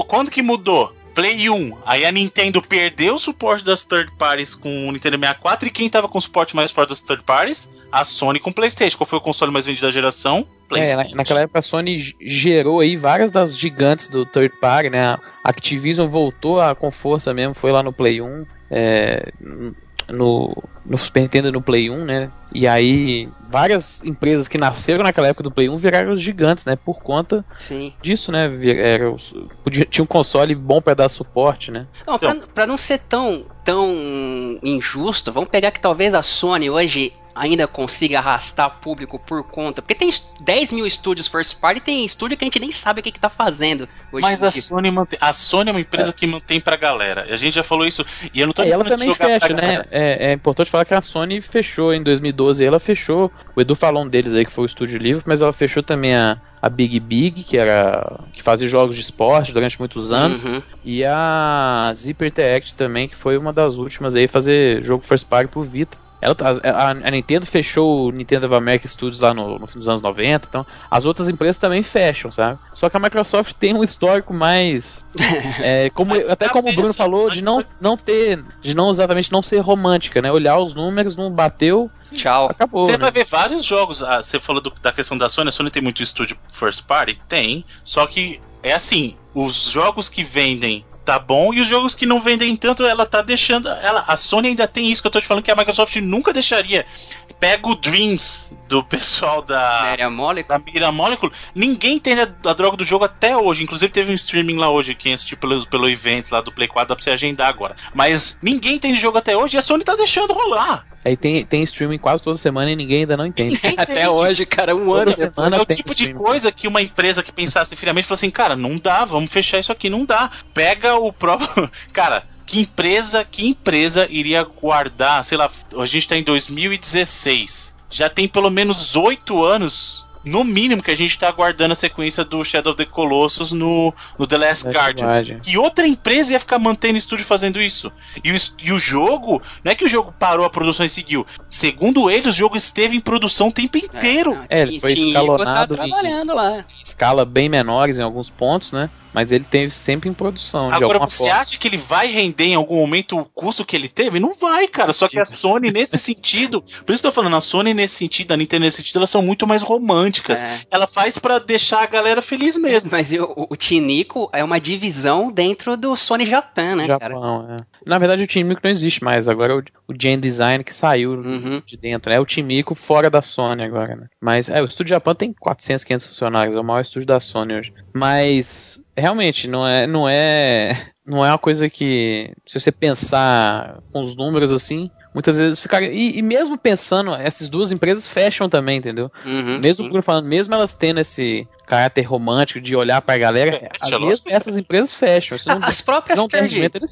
quando que mudou? Play 1. Aí a Nintendo perdeu o suporte das third parties com o Nintendo 64 e quem tava com o suporte mais forte das third parties? A Sony com o PlayStation. Qual foi o console mais vendido da geração? É, PlayStation. na- naquela época a Sony gerou aí várias das gigantes do third party, né? A Activision voltou a, com força mesmo, foi lá no Play 1, é, no, no Super Nintendo e no Play 1, né? E aí várias empresas que nasceram naquela época do Play 1 viraram os gigantes, né? Por conta Sim. disso, né? Era, podia, tinha um console bom pra dar suporte, né? Não, pra, pra não ser tão, tão injusto, vamos pegar que talvez a Sony hoje ainda consiga arrastar público por conta. Porque tem 10 mil estúdios first party e tem estúdio que a gente nem sabe o que, que tá fazendo. Hoje Mas a. Sony, mantém, a Sony é uma empresa que mantém pra galera. A gente já falou isso. E eu não tô É, ela também fecha, né? É, é importante falar que a Sony fechou em 2012, ela fechou. O Edu falou um deles aí que foi o Estúdio Livre, mas ela fechou também a, a Big Big, que era que fazia jogos de esporte durante muitos anos, Uhum. e a Zipper Interact também, que foi uma das últimas aí a fazer jogo first party por Vita. Ela, tá- a, a Nintendo fechou o Nintendo of America Studios lá no, no fim dos anos 90, então as outras empresas também fecham, sabe? Só que a Microsoft tem um histórico mais [laughs] é, como, Mas até como o Bruno cabeça, falou, de não, não ter, de não exatamente não ser romântica, né? Olhar os números, não bateu, Tchau. acabou. Você né? vai ver vários jogos. Ah, você falou do- da questão da Sony. A Sony tem muito estúdio first party? Tem. Só que é assim: os jogos que vendem tá bom e os jogos que não vendem tanto, ela tá deixando. Ela, a Sony ainda tem isso que eu tô te falando que a Microsoft nunca deixaria. Pega o Dreams do pessoal da. Méria Molecule. Da Mira Molecule, ninguém entende a, a droga do jogo até hoje. Inclusive teve um streaming lá hoje, quem assistiu pelo, pelo evento lá do Play 4 dá pra você agendar agora. Mas ninguém entende o jogo até hoje e a Sony tá deixando rolar. Aí tem, tem streaming quase toda semana e ninguém ainda não entende. Ninguém [laughs] Até entende. hoje, cara, um Toda ano. semana é o tem tipo de streaming. coisa que uma empresa que pensasse friamente falou assim, cara, não dá, vamos fechar isso aqui, não dá. Pega o próprio. [laughs] Cara, que empresa, que empresa iria guardar, sei lá, a gente tá em 2016. Já tem pelo menos oito anos. No mínimo que a gente tá aguardando a sequência do Shadow of the Colossus no, no The Last Guardian. Guardian. Que outra empresa ia ficar mantendo o estúdio fazendo isso? E o, e o jogo, não é que o jogo parou a produção e seguiu. Segundo eles, o jogo esteve em produção o tempo inteiro. É, ele foi Tinha- escalonado em- trabalhando lá. Escala bem menores em alguns pontos, né? Mas ele teve sempre em produção, de Agora, alguma você forma. acha que ele vai render em algum momento o custo que ele teve? Não vai, cara. Só que a Sony, nesse sentido. [laughs] Por isso que eu tô falando, a Sony, nesse sentido, a Nintendo, nesse sentido, elas são muito mais românticas. É. Ela faz pra deixar a galera feliz mesmo. Mas eu- o, Tinico é uma divisão dentro do Sony Japan, né, cara? Japão, é. Na verdade, o Team Mico não existe mais. Agora é o, o Gen Design que saiu Uhum. de dentro, né? É o Team Mico fora da Sony agora, né? Mas, é, o Estúdio Japão tem 400, 500 funcionários. É o maior estúdio da Sony hoje. Mas, realmente, não é, não é, não é uma coisa que, se você pensar com os números assim, muitas vezes fica... E, e mesmo pensando, essas duas empresas fecham também, entendeu? Uhum, mesmo sim. falando, mesmo elas tendo esse, caráter romântico de olhar pra galera, Fecha, mesmo essas empresas fecham. Não, As próprias não third,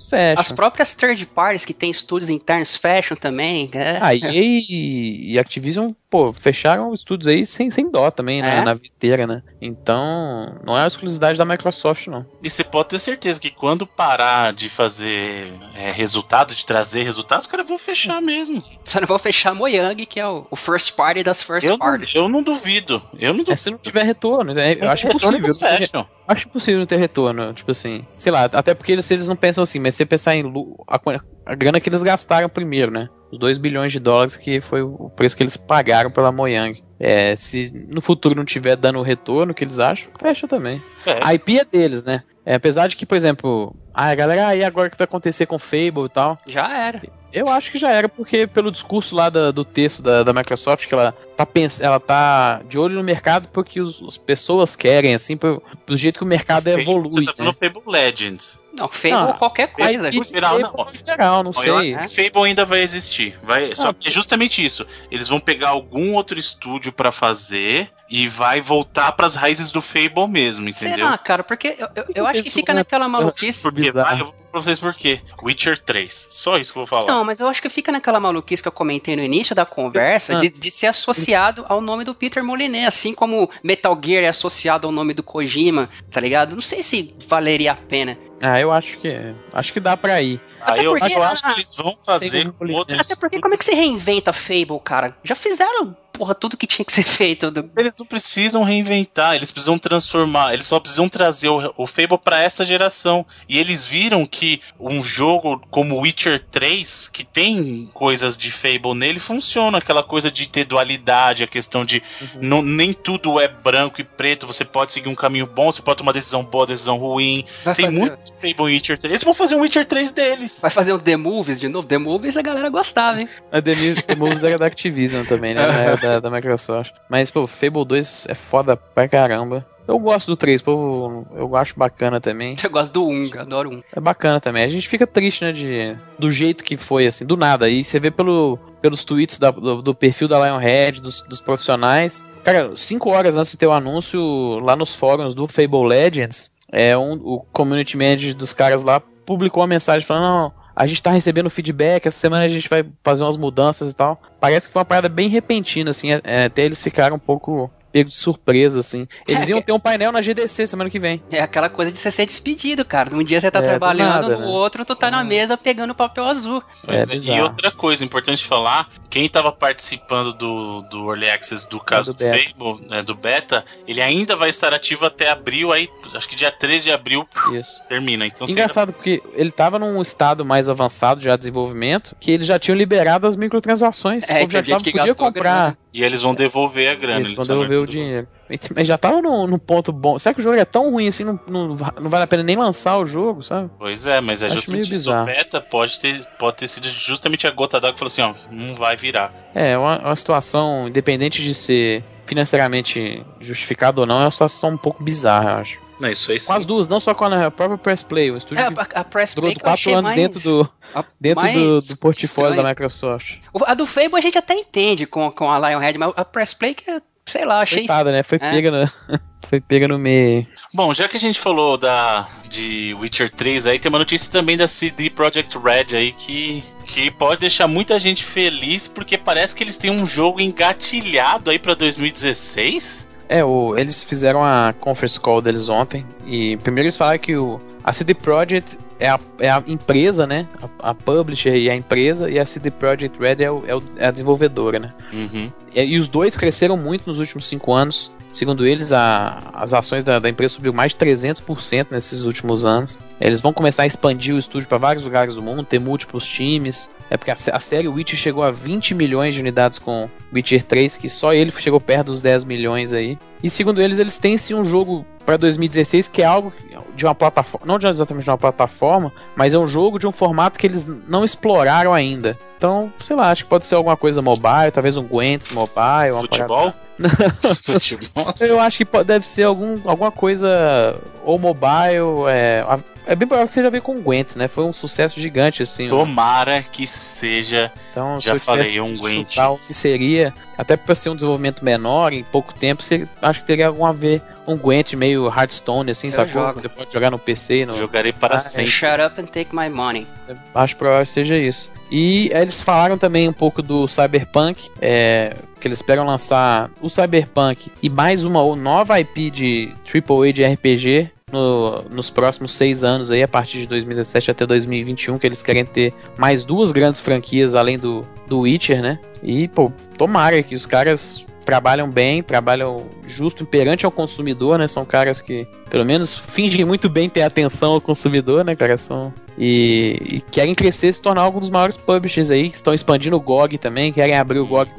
fecham. as próprias third parties que tem estúdios internos fecham também. É. A EA e, e Activision, pô, fecharam estúdios aí sem, sem dó também, né, É. na viteira, né? Então, não é uma exclusividade da Microsoft, não. E você pode ter certeza que quando parar de fazer é, resultado, de trazer resultados, os caras vão fechar mesmo. Só não vou fechar a Mojang, que é o, o first party das first Eu não, parties. eu não duvido. Eu não duvido. É se não tiver retorno, né? Eu Não acho impossível. fecham. Acho impossível não ter retorno, tipo assim, sei lá, até porque eles, eles não pensam assim, mas se você pensar em lu- a, a grana que eles gastaram primeiro, né? Os 2 bilhões de dólares que foi o preço que eles pagaram pela Mojang. É, se no futuro não tiver dando o retorno que eles acham, fecha também. É. A IP é deles, né? É, apesar de que, por exemplo, ah, a galera, ah, e agora o que vai acontecer com Fable e tal? Já era. Eu acho que já era, porque pelo discurso lá da- do texto da, da Microsoft, que ela tá, pens ela tá de olho no mercado porque os, as pessoas querem, assim, pro, pro jeito que o mercado evolui. Você tá né? falando Fable Legends. Não, Fable Não, qualquer coisa. Fable- Aí, geral, Fable não. geral, não sei. acho que Fable ainda vai existir. Vai, só Ah. que é justamente isso. Eles vão pegar algum outro estúdio pra fazer e vai voltar pras raízes do Fable mesmo, entendeu? Será, cara? Porque eu, eu, eu acho que fica é- naquela maluquice. Porque vai, eu vou falar pra vocês por quê. Witcher 3. Só isso que eu vou falar. Não, mas eu acho que fica naquela maluquice que eu comentei no início da conversa Ah. de, de ser associado ao nome do Peter Molyneux, assim como Metal Gear é associado ao nome do Kojima, tá ligado? Não sei se valeria a pena. Ah, eu acho que acho que dá pra ir. Aí eu, porque- eu acho que eles vão fazer com outros. Até porque como é que você reinventa Fable, cara? Já fizeram, porra, tudo que tinha que ser feito. do- Eles não precisam reinventar, eles precisam transformar, eles só precisam trazer o, o Fable pra essa geração. E eles viram que um jogo como Witcher 3, que tem coisas de Fable nele, funciona. Aquela coisa de ter dualidade, a questão de não, nem tudo é branco e preto, você pode seguir um caminho bom, você pode tomar decisão boa, decisão ruim. Vai tem fazer- muito de Fable em Witcher 3. Eles vão fazer um Witcher 3 deles. Vai fazer o The Movies de novo? The Movies a galera gostava, hein? [laughs] A The, The Moves era da Activision também, né? [laughs] Da, da Microsoft. Mas, pô, Fable 2 é foda pra caramba. Eu gosto do 3, pô, eu acho bacana também. Eu gosto do 1, adoro um. É bacana também. A gente fica triste, né, de, do jeito que foi, assim, do nada. E você vê pelo, pelos tweets da- do, do perfil da Lionhead, dos, dos profissionais. Cara, cinco horas antes de ter o anúncio, lá nos fóruns do Fable Legends, é um, o community manager dos caras lá publicou uma mensagem falando, não, a gente tá recebendo feedback, essa semana a gente vai fazer umas mudanças e tal. Parece que foi uma parada bem repentina, assim, é- é, até eles ficaram um pouco pegos de surpresa, assim. Eles É, iam [laughs] ter um painel na GDC semana que vem. É aquela coisa de você ser despedido, cara. Um dia você tá É, do trabalhando, nada, no né? outro tu tá na mesa pegando papel azul. Pois É, é, e outra coisa importante falar, quem estava participando do, do Early Access do caso do do, beta. Fable, né, do beta, ele ainda vai estar ativo até abril, aí acho que dia 13 de abril Isso. termina. Então, Engraçado, porque ele tava num estado mais avançado já de desenvolvimento, que eles já tinham liberado as microtransações. É, o povo já tava, podia comprar, grana. E eles vão devolver a grana. eles eles vão devolver o dinheiro. Mas já tava num, num ponto bom. Será que o jogo é tão ruim assim, não, não, não vale a pena nem lançar o jogo, sabe? Pois é, mas é Acho justamente isso. O beta pode ter, pode ter sido justamente a gota d'água que falou assim: ó, não vai virar. É, uma, uma situação, independente de ser financeiramente justificado ou não, é uma situação um pouco bizarra, eu acho. Não, isso aí Com as duas, não só com a própria Press Play, o estúdio É, a, a Press durou Play quatro anos mais- dentro do, a- dentro do, do portfólio estranho. da Microsoft. A do Fable a gente até entende com, com a Lionhead, mas a Press Play que, sei lá, achei. Coitada, né? Foi É. pega no, [laughs] foi pega no meio. Bom, já que a gente falou da de Witcher 3 aí, tem uma notícia também da CD Projekt Red aí que, que pode deixar muita gente feliz porque parece que eles têm um jogo engatilhado aí pra 2016. É, o, eles fizeram a conference call deles ontem e primeiro eles falaram que o, a CD Projekt é a, é a empresa, né? A, a publisher e a empresa e a CD Projekt Red é, o- é o- é a desenvolvedora, né? Uhum. E, e os dois cresceram muito nos últimos cinco anos. Segundo eles, a- as ações da, da empresa subiu mais de 300% nesses últimos anos. Eles vão começar a expandir o estúdio para vários lugares do mundo, ter múltiplos times. É porque a, a série Witcher chegou a 20 milhões de unidades com Witcher 3, que só ele chegou perto dos 10 milhões aí. E segundo eles, eles têm sim um jogo para 2016 que é algo de uma plataforma, não de exatamente de uma plataforma, mas é um jogo de um formato que eles não exploraram ainda. Então, sei lá, acho que pode ser alguma coisa mobile, talvez um Gwent mobile, uma Futebol? [laughs] Futebol? Eu acho que pode- deve ser algum, alguma coisa ou mobile, é, é bem provável que seja a ver com Gwent, né? Foi um sucesso gigante, assim. Tomara que seja. Então, Já se eu falei, um Gwent. chutar o que seria, até pra ser um desenvolvimento menor, em pouco tempo, você, acho que teria algum a ver um Gwent meio Hearthstone, assim, Eu sacou? jogo. Você pode jogar no PC, no, Jogarei para Ah, sempre. Shut up and take my money. Acho provável que seja isso. E eles falaram também um pouco do Cyberpunk, é, que eles esperam lançar o Cyberpunk e mais uma nova IP de AAA de RPG no- nos próximos seis anos aí, a partir de 2017 até 2021, que eles querem ter mais duas grandes franquias além do, do Witcher, né? E, pô, tomara que os caras trabalham bem, trabalham justo, perante ao consumidor, né? São caras que, pelo menos, fingem muito bem ter atenção ao consumidor, né, cara? São, e, e querem crescer se tornar alguns dos maiores publishers aí, que estão expandindo o GOG também, querem abrir o GOG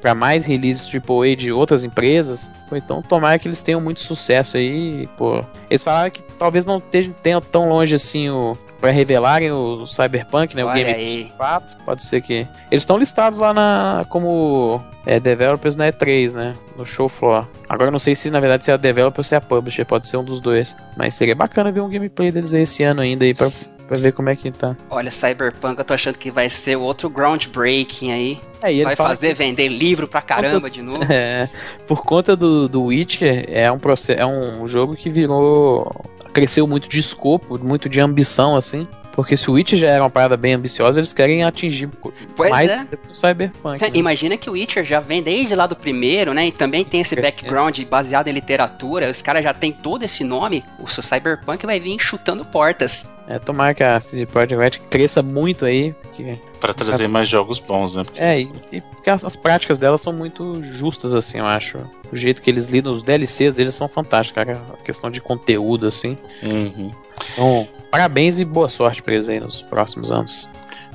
para mais releases AAA de outras empresas. Então, tomara que eles tenham muito sucesso aí, pô. Eles falaram que talvez não tenham tão longe assim o para revelarem o Cyberpunk, né, o Olha game aí. de fato. Pode ser que eles estão listados lá na como é, developers na E3, né, no show floor. Agora eu não sei se na verdade se é a developer ou se é a publisher, pode ser um dos dois. Mas seria bacana ver um gameplay deles aí esse ano ainda aí pra, pra ver como é que tá. Olha, Cyberpunk, eu tô achando que vai ser outro groundbreaking aí. É, Vai fazer vender livro pra caramba de novo. [laughs] É, por conta do, do Witcher, é um, proce- é um jogo que virou. Cresceu muito de escopo, muito de ambição, assim. Porque se o Witcher já era uma parada bem ambiciosa, eles querem atingir Pois mais é. o Cyberpunk. né? Imagina que o Witcher já vem desde lá do primeiro, né? E também tem esse Crescendo. background baseado em literatura. Os caras já tem todo esse nome. O seu Cyberpunk vai vir chutando portas. É, tomara que a CD Projekt Red cresça muito aí. Porque, Pra trazer mais jogos bons, né? Porque é, e, e porque as, as práticas delas são muito justas, assim, eu acho. O jeito que eles lidam, os DLCs deles são fantásticos, cara. A questão de conteúdo, assim. Uhum. Então, parabéns e boa sorte pra eles aí nos próximos anos.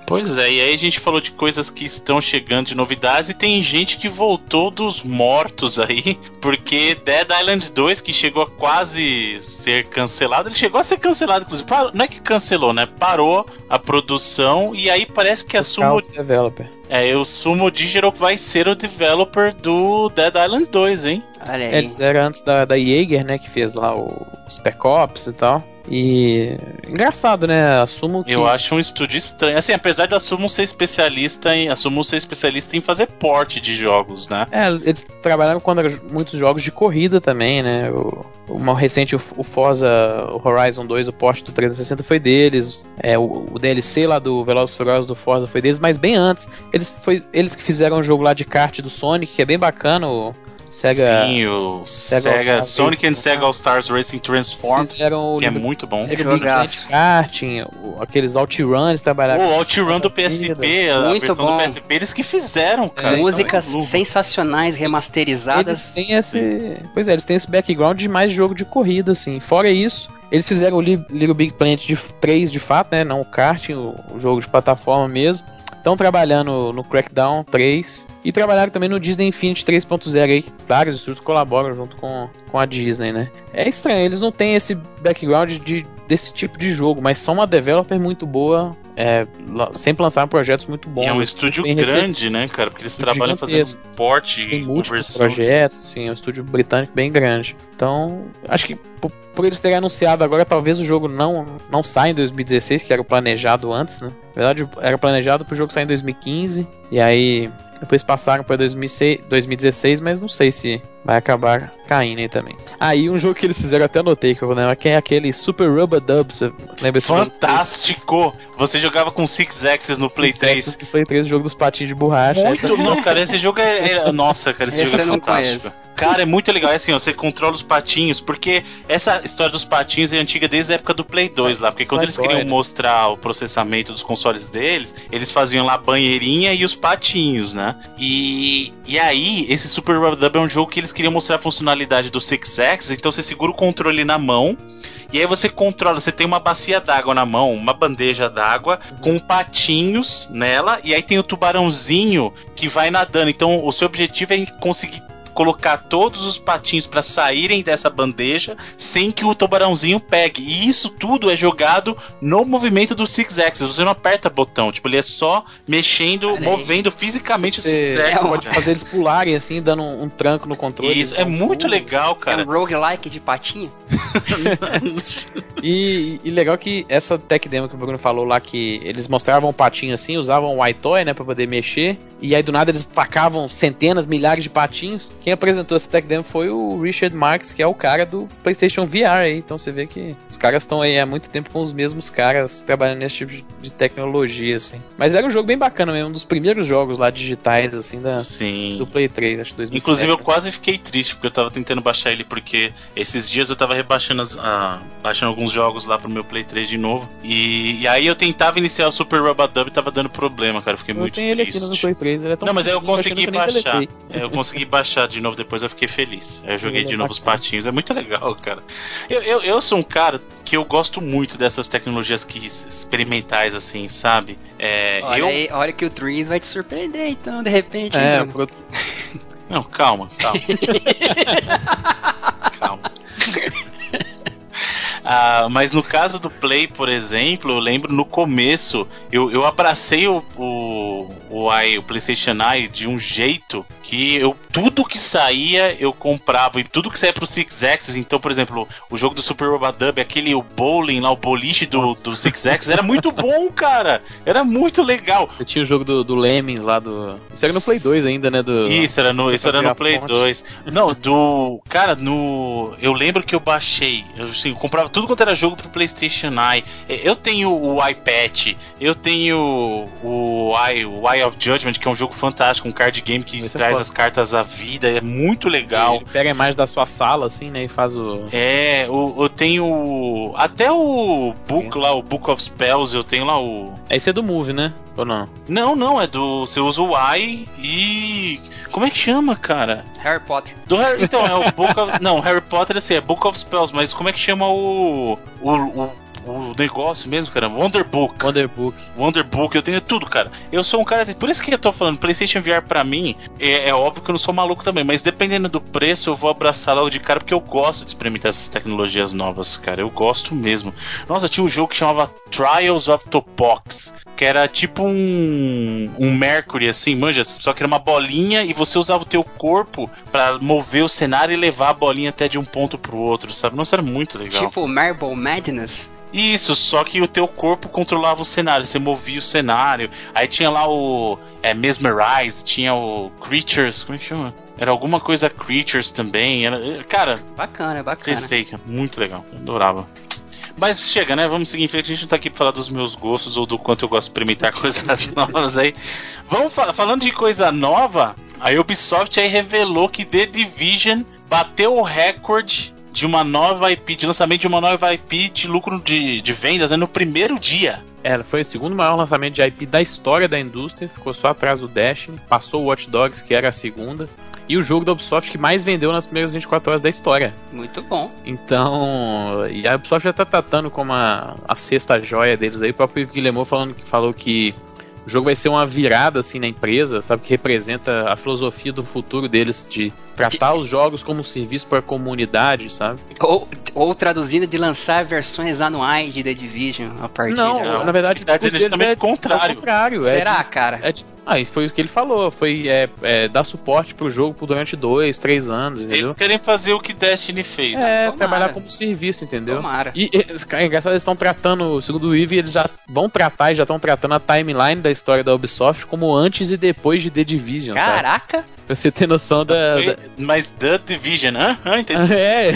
Pois é, e aí a gente falou de coisas que estão chegando de novidades e tem gente que voltou dos mortos aí, [laughs] porque Dead Island 2, que chegou a quase ser cancelado, ele chegou a ser cancelado, inclusive, não é que cancelou, né? Parou a produção e aí parece que a Sumo, Developer. é, o Sumo Digital vai ser o developer do Dead Island 2, hein? Olha É, aí. eles eram antes da, da Jaeger, né? Que fez lá o Spec Ops e tal. E. Engraçado, né? Assumo que. Eu acho um estúdio estranho. Assim, apesar da Sumo ser especialista em. A Sumo ser especialista em fazer porte de jogos, né? É, eles trabalharam com muitos jogos de corrida também, né? O, o mais recente, o, o Forza o Horizon 2, o Porsche do 360 foi deles. É, o, o DLC lá do Velozes Furiosos do Forza foi deles, mas bem antes. Eles, foi, eles que fizeram um jogo lá de kart do Sonic, que é bem bacana, o Sega... Sim, o Sega Sega, Sonic and Racing, Sega All Stars Racing Transformed, fizeram que é muito bom. Little Big Jogaço. Planet Karting, aqueles OutRun, eles trabalharam... O OutRun do PSP, a Muito versão bom. do PSP, eles que fizeram, cara. Músicas é um sensacionais, Eles remasterizadas. têm esse. Pois é, eles têm esse background de mais jogo de corrida, assim. Fora isso, eles fizeram o Li- Little Big Planet de 3 de fato, né? Não o karting, o, o jogo de plataforma mesmo. Estão trabalhando no Crackdown 3. E trabalharam também no Disney Infinity 3.0 aí, que vários estúdios colaboram junto com, com a Disney, né? É estranho, eles não têm esse background de, desse tipo de jogo, mas são uma developer muito boa. É, sempre lançaram projetos muito bons. E é um estúdio grande, né, cara? Porque eles trabalham fazendo porte tem e múltiplos projetos, sim, é um estúdio britânico bem grande. Então, acho que por, por eles terem anunciado agora, talvez o jogo não, não saia em 2016, que era o planejado antes, né? Na verdade, era planejado pro jogo sair em 2015, e aí depois passaram pra 2006, 2016, mas não sei se vai acabar caindo aí também. Aí um jogo que eles fizeram, eu até anotei, que eu vou lembrar, que é aquele Super Rubber Dub, você lembra esse jogo? Fantástico! Você jogava com Six Axis no Play Sim, 3. certo, que Play 3, o jogo dos patinhos de borracha. Muito não, cara, esse jogo é, é- Nossa, cara, esse, Esse jogo é fantástico. Cara, é muito legal. É assim, ó, você controla os patinhos, porque essa história dos patinhos é antiga desde a época do Play 2 lá. Porque quando Play eles 2, queriam mostrar o processamento dos consoles deles, eles faziam lá a banheirinha e os patinhos, né? E, e aí, esse Super Rubber Dub é um jogo que eles queriam mostrar a funcionalidade do Six Axis, então você segura o controle na mão. E aí você controla, você tem uma bacia d'água na mão, uma bandeja d'água com patinhos nela, e aí tem o tubarãozinho que vai nadando. Então o seu objetivo é conseguir colocar todos os patinhos para saírem dessa bandeja sem que o tubarãozinho pegue. E isso tudo é jogado no movimento do Six Axis. Você não aperta botão, tipo, ele é só mexendo, movendo fisicamente o Six Você Axis. pode cara. fazer eles pularem assim, dando um, um tranco no controle. Isso é muito legal, É cara. um roguelike de patinha. [laughs] E, e, legal que essa tech demo que o Bruno falou lá, que eles mostravam o patinho assim, usavam o iToy, né, pra poder mexer, e aí do nada eles tacavam centenas, milhares de patinhos. Quem apresentou essa tech demo foi o Richard Marks, que é o cara do PlayStation VR aí. Então você vê que os caras estão aí há muito tempo com os mesmos caras trabalhando nesse tipo de tecnologia, assim. Mas era um jogo bem bacana mesmo, um dos primeiros jogos lá digitais, assim, da, Sim. do Play 3, acho que 2007. Inclusive eu quase fiquei triste porque eu tava tentando baixar ele porque esses dias eu tava rebaixando as, ah, baixando alguns jogos lá pro meu Play 3 de novo. E, e aí eu tentava iniciar o Super Rubadub e tava dando problema, cara. Eu fiquei eu muito tenho triste. ele aqui no Play 3, ele é tão Não, mas aí eu consegui baixar. eu consegui baixar de novo depois, eu fiquei feliz. Aí eu joguei Ele é de novo os bacana. patinhos. É muito legal, cara. Eu, eu, eu sou um cara que eu gosto muito dessas tecnologias que experimentais, assim, sabe? É, Olha, eu. aí, olha que o Dreams vai te surpreender, então, de repente. É, então. pro- Não, calma, calma. [laughs] calma. Ah, mas no caso do Play, por exemplo, eu lembro no começo, eu, eu abracei o, o, o, i- o PlayStation Eye de um jeito que eu tudo que saía eu comprava e tudo que saía pro Six Axis. Então, por exemplo, o jogo do Super Robadub, aquele o bowling lá, o boliche do, Nossa. do Six Axis, era muito bom, [laughs] cara. Era muito legal. Você tinha o jogo do, do Lemmings lá do. Isso era no Play 2 ainda, né? Do... Isso, era no, isso era no Play pontes. 2. Não, do. Cara, no. Eu lembro que eu baixei. Eu, assim, eu comprava tudo quanto era jogo pro PlayStation Eye. Eu tenho o iPad, eu tenho o Eye, o Eye of Judgment, que é um jogo fantástico, um card game que Esse traz as cartas à vida. É muito legal. Ele pega a imagem da sua sala, assim, né? E faz o. É, o- eu tenho. Até o book lá, o Book of Spells, eu tenho lá o. Esse é do Move, né? Ou não? Não, não, é do. Você usa o Y e. Como é que chama, cara? Harry Potter. Do Harry, então, é o Book of. Não, Harry Potter assim, é Book of Spells, mas como é que chama o. O, o, o negócio mesmo, cara? Wonder Book. Wonder Book. Wonder Book, eu tenho tudo, cara. Eu sou um cara assim, por isso que eu tô falando, PlayStation VR pra mim, é, é óbvio que eu não sou maluco também, mas dependendo do preço, eu vou abraçar logo de cara, porque eu gosto de experimentar essas tecnologias novas, cara. Eu gosto mesmo. Nossa, tinha um jogo que chamava Trials of Topox, que era tipo um, um Mercury, assim, manja, só que era uma bolinha e você usava o teu corpo pra mover o cenário e levar a bolinha até de um ponto pro outro, sabe? Nossa, era muito legal. Tipo Marble Madness. Isso, só que o teu corpo controlava o cenário, você movia o cenário. Aí tinha lá o é, Mesmerize, tinha o Creatures, como é que chama? Era alguma coisa Creatures também. Era, cara, Bacana, bacana. testei, muito legal, adorava. Mas chega, né? Vamos seguir em frente. A gente não tá aqui pra falar dos meus gostos ou do quanto eu gosto de experimentar [laughs] coisas novas aí. Vamos fa- falando de coisa nova, a Ubisoft aí revelou que The Division bateu o recorde de uma nova IP, de lançamento de uma nova IP de lucro de, de vendas né, no primeiro dia. É, foi o segundo maior lançamento de IP da história da indústria, ficou só atrás do Destiny, passou o Watch Dogs, que era a segunda, e o jogo da Ubisoft que mais vendeu nas primeiras 24 horas da história. Muito bom. Então, e a Ubisoft já tá tratando como a, a sexta joia deles aí, o próprio Yves Guillemot falando que falou que o jogo vai ser uma virada assim na empresa, sabe, que representa a filosofia do futuro deles de tratar os jogos como um serviço para a comunidade, sabe? Ou, ou traduzindo de lançar versões anuais de The Division a partir Não, de... Não, na verdade, na verdade, deles exatamente é contrário. contrário. Será, é de- cara? é de- ah, e foi o que ele falou, foi é, é, dar suporte pro jogo por durante dois, três anos, entendeu? Eles querem fazer o que Destiny fez. É, Tomara. trabalhar como serviço, entendeu? Tomara. E, e cara, é engraçado, eles estão tratando, segundo o Eve, eles já vão tratar e já estão tratando a timeline da história da Ubisoft como antes e depois de The Division, sabe? Pra você ter noção da. da- Mas The Division, hã? Hã? Entendi. [laughs] É,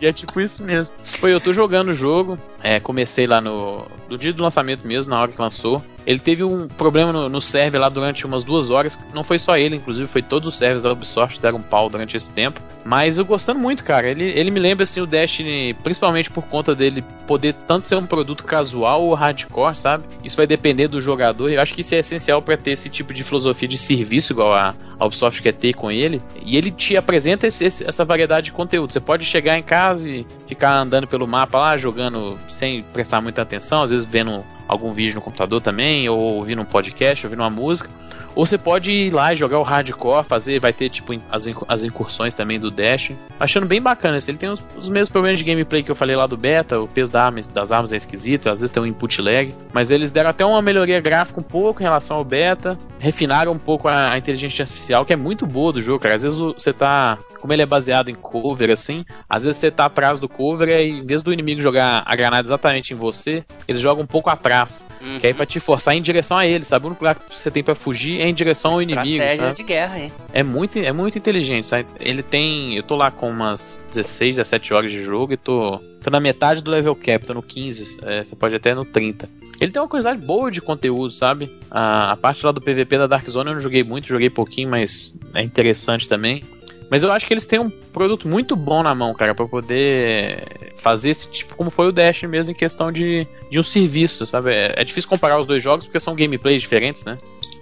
e é tipo isso mesmo. Foi, eu tô jogando o jogo, é, comecei lá no, no dia do lançamento mesmo, na hora que lançou. Ele teve um problema no, no server lá durante umas duas horas. Não foi só ele, inclusive, foi todos os servers da Ubisoft deram um pau durante esse tempo. Mas eu gostando muito, cara. Ele, ele me lembra assim o Destiny, principalmente por conta dele poder tanto ser um produto casual ou hardcore, sabe? Isso vai depender do jogador. Eu acho que isso é essencial para ter esse tipo de filosofia de serviço, igual a, a Ubisoft quer ter com ele. E ele te apresenta esse- essa variedade de conteúdo. Você pode chegar em casa e ficar andando pelo mapa lá, jogando sem prestar muita atenção, às vezes vendo algum vídeo no computador também, ou ouvindo um podcast, ouvindo uma música. Ou você pode ir lá e jogar o hardcore, fazer, vai ter tipo as, as incursões também do Dash. Achando bem bacana. assim, Ele tem os, os mesmos problemas de gameplay que eu falei lá do beta, o peso da arma- das armas é esquisito, às vezes tem um input lag. Mas eles deram até uma melhoria gráfica um pouco em relação ao beta. refinaram um pouco a, a, inteligência artificial, que é muito boa do jogo, cara. Às vezes você tá. Como ele é baseado em cover, assim, às vezes você tá atrás do cover e em vez do inimigo jogar a granada exatamente em você, eles jogam um pouco atrás. Uhum. Que é pra te forçar em direção a ele, sabe? O único lugar que você tem para fugir é em direção ao inimigo. Sabe? de guerra, hein? É muito, é muito inteligente, sabe? Ele tem. Eu tô lá com umas 16, 17 horas de jogo e tô. Tô na metade do level cap, tô no 15, é, você pode até no 30. Ele tem uma quantidade boa de conteúdo, sabe? A, a, parte lá do PVP da Dark Zone eu não joguei muito, joguei pouquinho, mas é interessante também. Mas eu acho que eles têm um produto muito bom na mão, cara, para poder fazer esse tipo, como foi o Dash mesmo, em questão de, de um serviço, sabe? É, é difícil comparar os dois jogos porque são gameplays diferentes, né?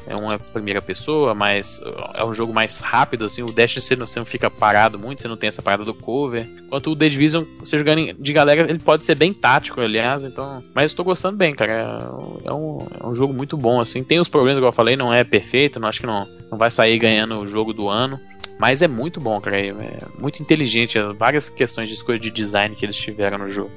é uma primeira pessoa, mas é um jogo mais rápido, assim, o Dash você não, você não fica parado muito, você não tem essa parada do cover. Enquanto o The Division, você jogando de galera, ele pode ser bem tático, aliás, então... Mas estou gostando bem, cara, é, é um, é um jogo muito bom, assim, tem os problemas, igual eu falei, não é perfeito, não acho que não, não vai sair ganhando o jogo do ano, mas é muito bom, cara, é muito inteligente, várias questões de escolha de design que eles tiveram no jogo.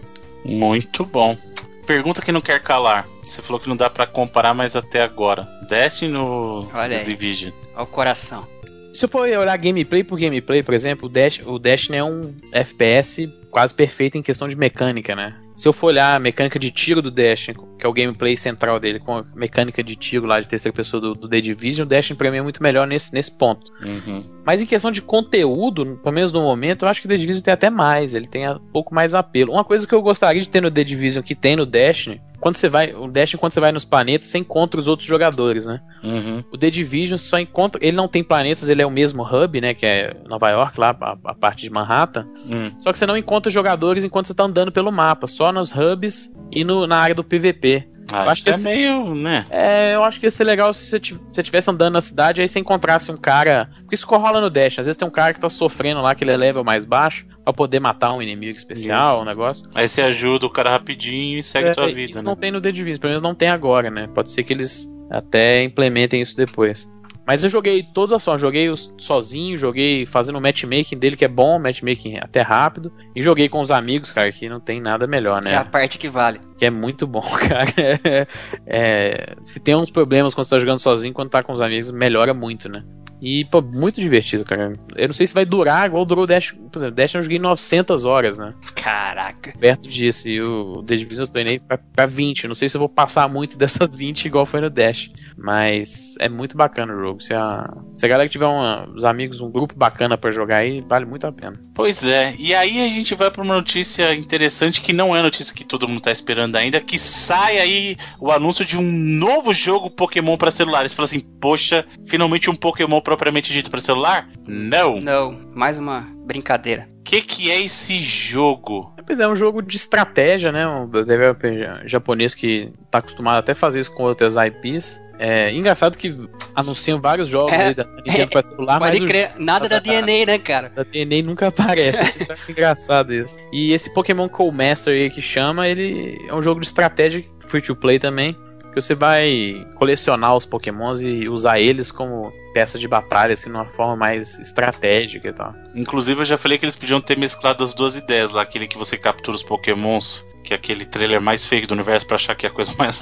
Muito bom. Pergunta que não quer calar. Você falou que não dá para comparar, mas até agora. Destiny no, Olha no Division. Olha o coração. Se eu for olhar gameplay por gameplay, por exemplo, o, Dash, o Destiny é um FPS quase perfeito em questão de mecânica, né? Se eu for olhar a mecânica de tiro do Destiny, que é o gameplay central dele, com a mecânica de tiro lá de terceira pessoa do, do The Division, o Destiny pra mim é muito melhor nesse, nesse ponto. Uhum. Mas em questão de conteúdo, pelo menos no momento, eu acho que o The Division tem até mais, ele tem um pouco mais apelo. Uma coisa que eu gostaria de ter no The Division que tem no Destiny, quando você vai, o Destiny quando você vai nos planetas, você encontra os outros jogadores, né? Uhum. O The Division só encontra, ele não tem planetas, ele é o mesmo hub, né, que é Nova York lá, a, a parte de Manhattan. Uhum. Só que você não encontra jogadores enquanto você tá andando pelo mapa, só nos hubs e no, na área do PVP. Ah, eu acho que é meio, né? É, eu acho que ia ser legal se você estivesse andando na cidade aí você encontrasse um cara. Porque isso rola no Dash. Às vezes tem um cara que tá sofrendo lá, que ele é level mais baixo, pra poder matar um inimigo especial, isso. um negócio. Aí você ajuda o cara rapidinho e segue é, tua vida. Isso né? não tem no The Division, pelo menos não tem agora, né? Pode ser que eles até implementem isso depois. Mas eu joguei todas as formas. Joguei sozinho, joguei fazendo o matchmaking dele, que é bom, matchmaking até rápido. E joguei com os amigos, cara, que não tem nada melhor, né? Que é a parte que vale. Que é muito bom, [laughs] cara. É, é, se tem uns problemas quando você tá jogando sozinho, quando tá com os amigos, melhora muito, né? E, pô, muito divertido, cara. Eu não sei se vai durar igual durou o Dash. Por exemplo, Dash eu joguei 900 horas, né? Caraca. Perto disso. E o The Division eu treinei pra, pra 20. não sei se eu vou passar muito [laughs] dessas 20 igual foi no Dash. Mas é muito bacana o jogo. Se a, se a galera tiver uma, os amigos, um grupo bacana para jogar aí, vale muito a pena. Pois é. E aí a gente vai pra uma notícia interessante que não é notícia que todo mundo tá esperando ainda. Que sai aí o anúncio de um novo jogo Pokémon para celulares. Fala assim, poxa, finalmente um Pokémon propriamente dito para celular? Não. Não, mais uma brincadeira. O que, que é esse jogo? Pois é, é um jogo de estratégia, né? Um developer japonês que tá acostumado até fazer isso com outras IPs. É engraçado que anunciam vários jogos é, aí da Nintendo pra celular, Pode mas crer, nada da, da, DNA, né, cara? Da DNA nunca aparece. Eu acho engraçado isso. E esse Pokémon Cold Master aí que chama, ele é um jogo de estratégia free to play também que você vai colecionar os pokémons e usar eles como peça de batalha, assim, de uma forma mais estratégica e tal. Inclusive, eu já falei que eles podiam ter mesclado as duas ideias lá, aquele que você captura os pokémons que é aquele trailer mais fake do universo para achar que é a coisa [laughs] mais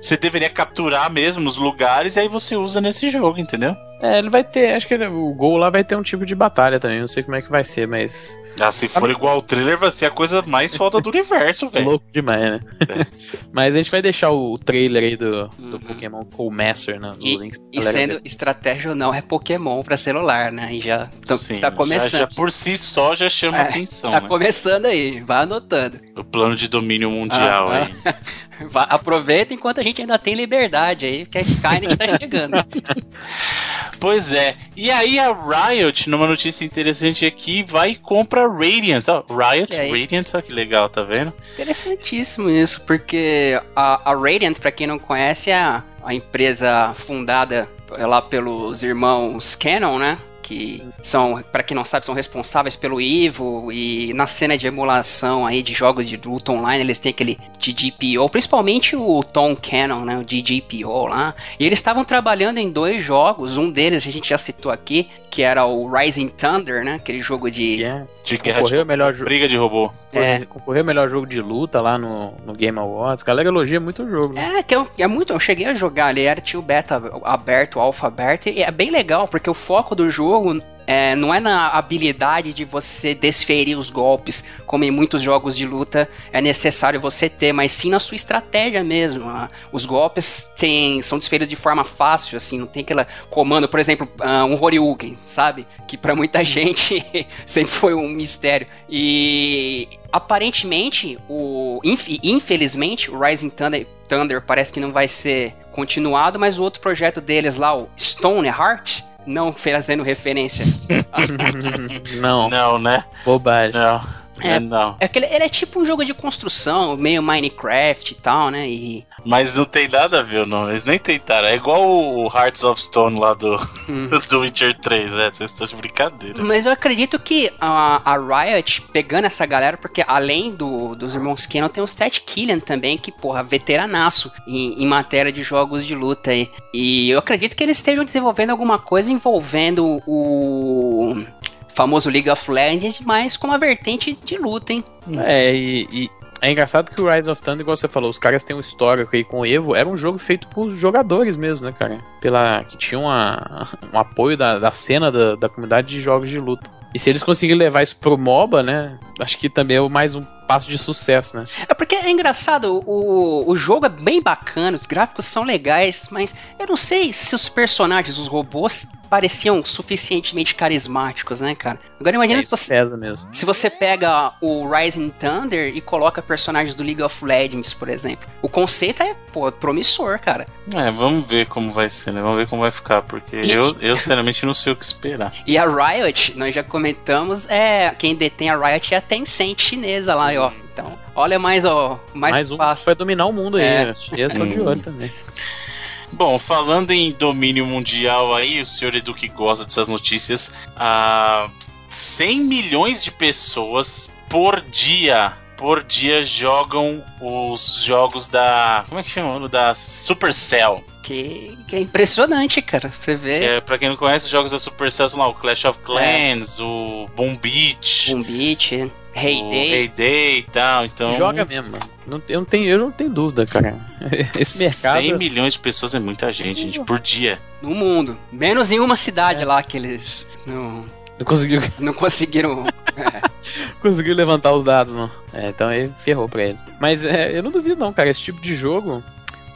Você deveria capturar mesmo os lugares e aí você usa nesse jogo, entendeu? É, ele vai ter, acho que ele, o Gol lá vai ter um tipo de batalha também, não sei como é que vai ser, mas. Ah, se for igual ao trailer, vai ser a coisa mais foda do universo, [laughs] velho. louco demais, né? [laughs] É. mas a gente vai deixar o trailer aí do, do uhum. Pokémon Cool Master né, e, links. E sendo ver. estratégia ou não, é Pokémon pra celular, né? E já Sim, tá começando. Já, já, por si só já chama é, atenção. Tá né? começando aí, vai anotando. O plano de domínio mundial ah, aí. [laughs] Aproveita enquanto a gente ainda tem liberdade aí, que a Skynet tá [laughs] chegando. pois é. E aí a Riot, numa notícia interessante aqui, vai e compra Radiant. Oh, Riot, Radiant, olha que legal, tá vendo? Interessantíssimo isso, porque a, a Radiant, pra quem não conhece, é a, a empresa fundada lá pelos irmãos Canon, né? Que são, para quem não sabe, são responsáveis pelo Evo e na cena de emulação aí de jogos de luta online, eles têm aquele DGPO, principalmente o Tom Cannon, né, o DGPO lá. E eles estavam trabalhando em dois jogos, um deles a gente já citou aqui, que era o Rising Thunder, né? Aquele jogo de. Yeah. De guerra Concorreu de o melhor jogo. briga de robô. É. Concorreu o melhor jogo de luta lá no, no Game Awards. A galera elogia muito o jogo. Né? É, que eu, é muito. Eu cheguei a jogar ali, era tinha o beta aberto, o alpha aberto, e é bem legal, porque o foco do jogo é, não é na habilidade de você desferir os golpes, como em muitos jogos de luta é necessário você ter, mas sim na sua estratégia mesmo. ah. Os golpes têm, são desferidos de forma fácil, assim, não tem aquele comando, por exemplo, ah, um Horyugen, sabe? Que pra muita [laughs] gente [laughs] sempre foi um mistério. E aparentemente, o inf- infelizmente, o Rising Thunder, Thunder parece que não vai ser continuado, mas o outro projeto deles lá, o Stone Heart, não fazendo referência. [laughs] não, Não, né? bobagem. Não. É. Não. É que ele, ele é tipo um jogo de construção, meio Minecraft e tal, né? E Mas não tem nada a ver, não. Eles nem tentaram. É igual o Hearts of Stone lá do, Hum. [laughs] do Witcher 3, né? Vocês estão de brincadeira. Mas eu acredito que a, a Riot, pegando essa galera, porque além do, dos irmãos Cannon, tem o Stat Killian também, que, porra, veteranaço em, em matéria de jogos de luta aí. E eu acredito que eles estejam desenvolvendo alguma coisa envolvendo o famoso League of Legends, mas com uma vertente de luta, hein? É, e, e é engraçado que o Rise of Thunder, igual você falou, os caras têm um histórico aí com o Evo, era um jogo feito por jogadores mesmo, né, cara? Pela, que tinha uma, um apoio da, da cena da, da comunidade de jogos de luta. E se eles conseguirem levar isso pro MOBA, né? Acho que também é mais um passo de sucesso, né? É porque é engraçado, o, o jogo é bem bacana, os gráficos são legais, mas eu não sei se os personagens, os robôs, pareciam suficientemente carismáticos, né, cara? Agora imagina É, se isso você. pesa mesmo. Se você pega o Rising Thunder e coloca personagens do League of Legends, por exemplo, o conceito é, pô, promissor, cara. É, vamos ver como vai ser, né? Vamos ver como vai ficar, porque eu, eu sinceramente não sei o que esperar. E a Riot, nós já comentamos, é quem detém a Riot é a Tencent chinesa lá, ó. Então, olha mais, ó, mais, Mais um fácil. vai dominar o mundo aí, É. né? Os chineses estão de Hum. olho também. Bom, falando em domínio mundial aí, o senhor Edu que gosta dessas notícias, ah, 100 milhões de pessoas por dia, por dia jogam os jogos da, como é que chama? Da Supercell. Que, que é impressionante, cara. Você vê. Que é, pra quem não conhece, os jogos da Supercell são lá o Clash of Clans, o Boom Beach, Boom Beat, o Heyday. Heyday e tal, então... Joga mesmo, mano. Não, eu, não tenho, eu não tenho dúvida, cara. [laughs] Esse mercado. 100 milhões de pessoas é muita gente, gente, por dia. no mundo. Menos em uma cidade lá que eles não, Não conseguiu, [laughs] não conseguiram. [laughs] é. conseguiu levantar os dados, não. É, então aí ferrou pra eles. Mas é, eu não duvido, não, cara. Esse tipo de jogo.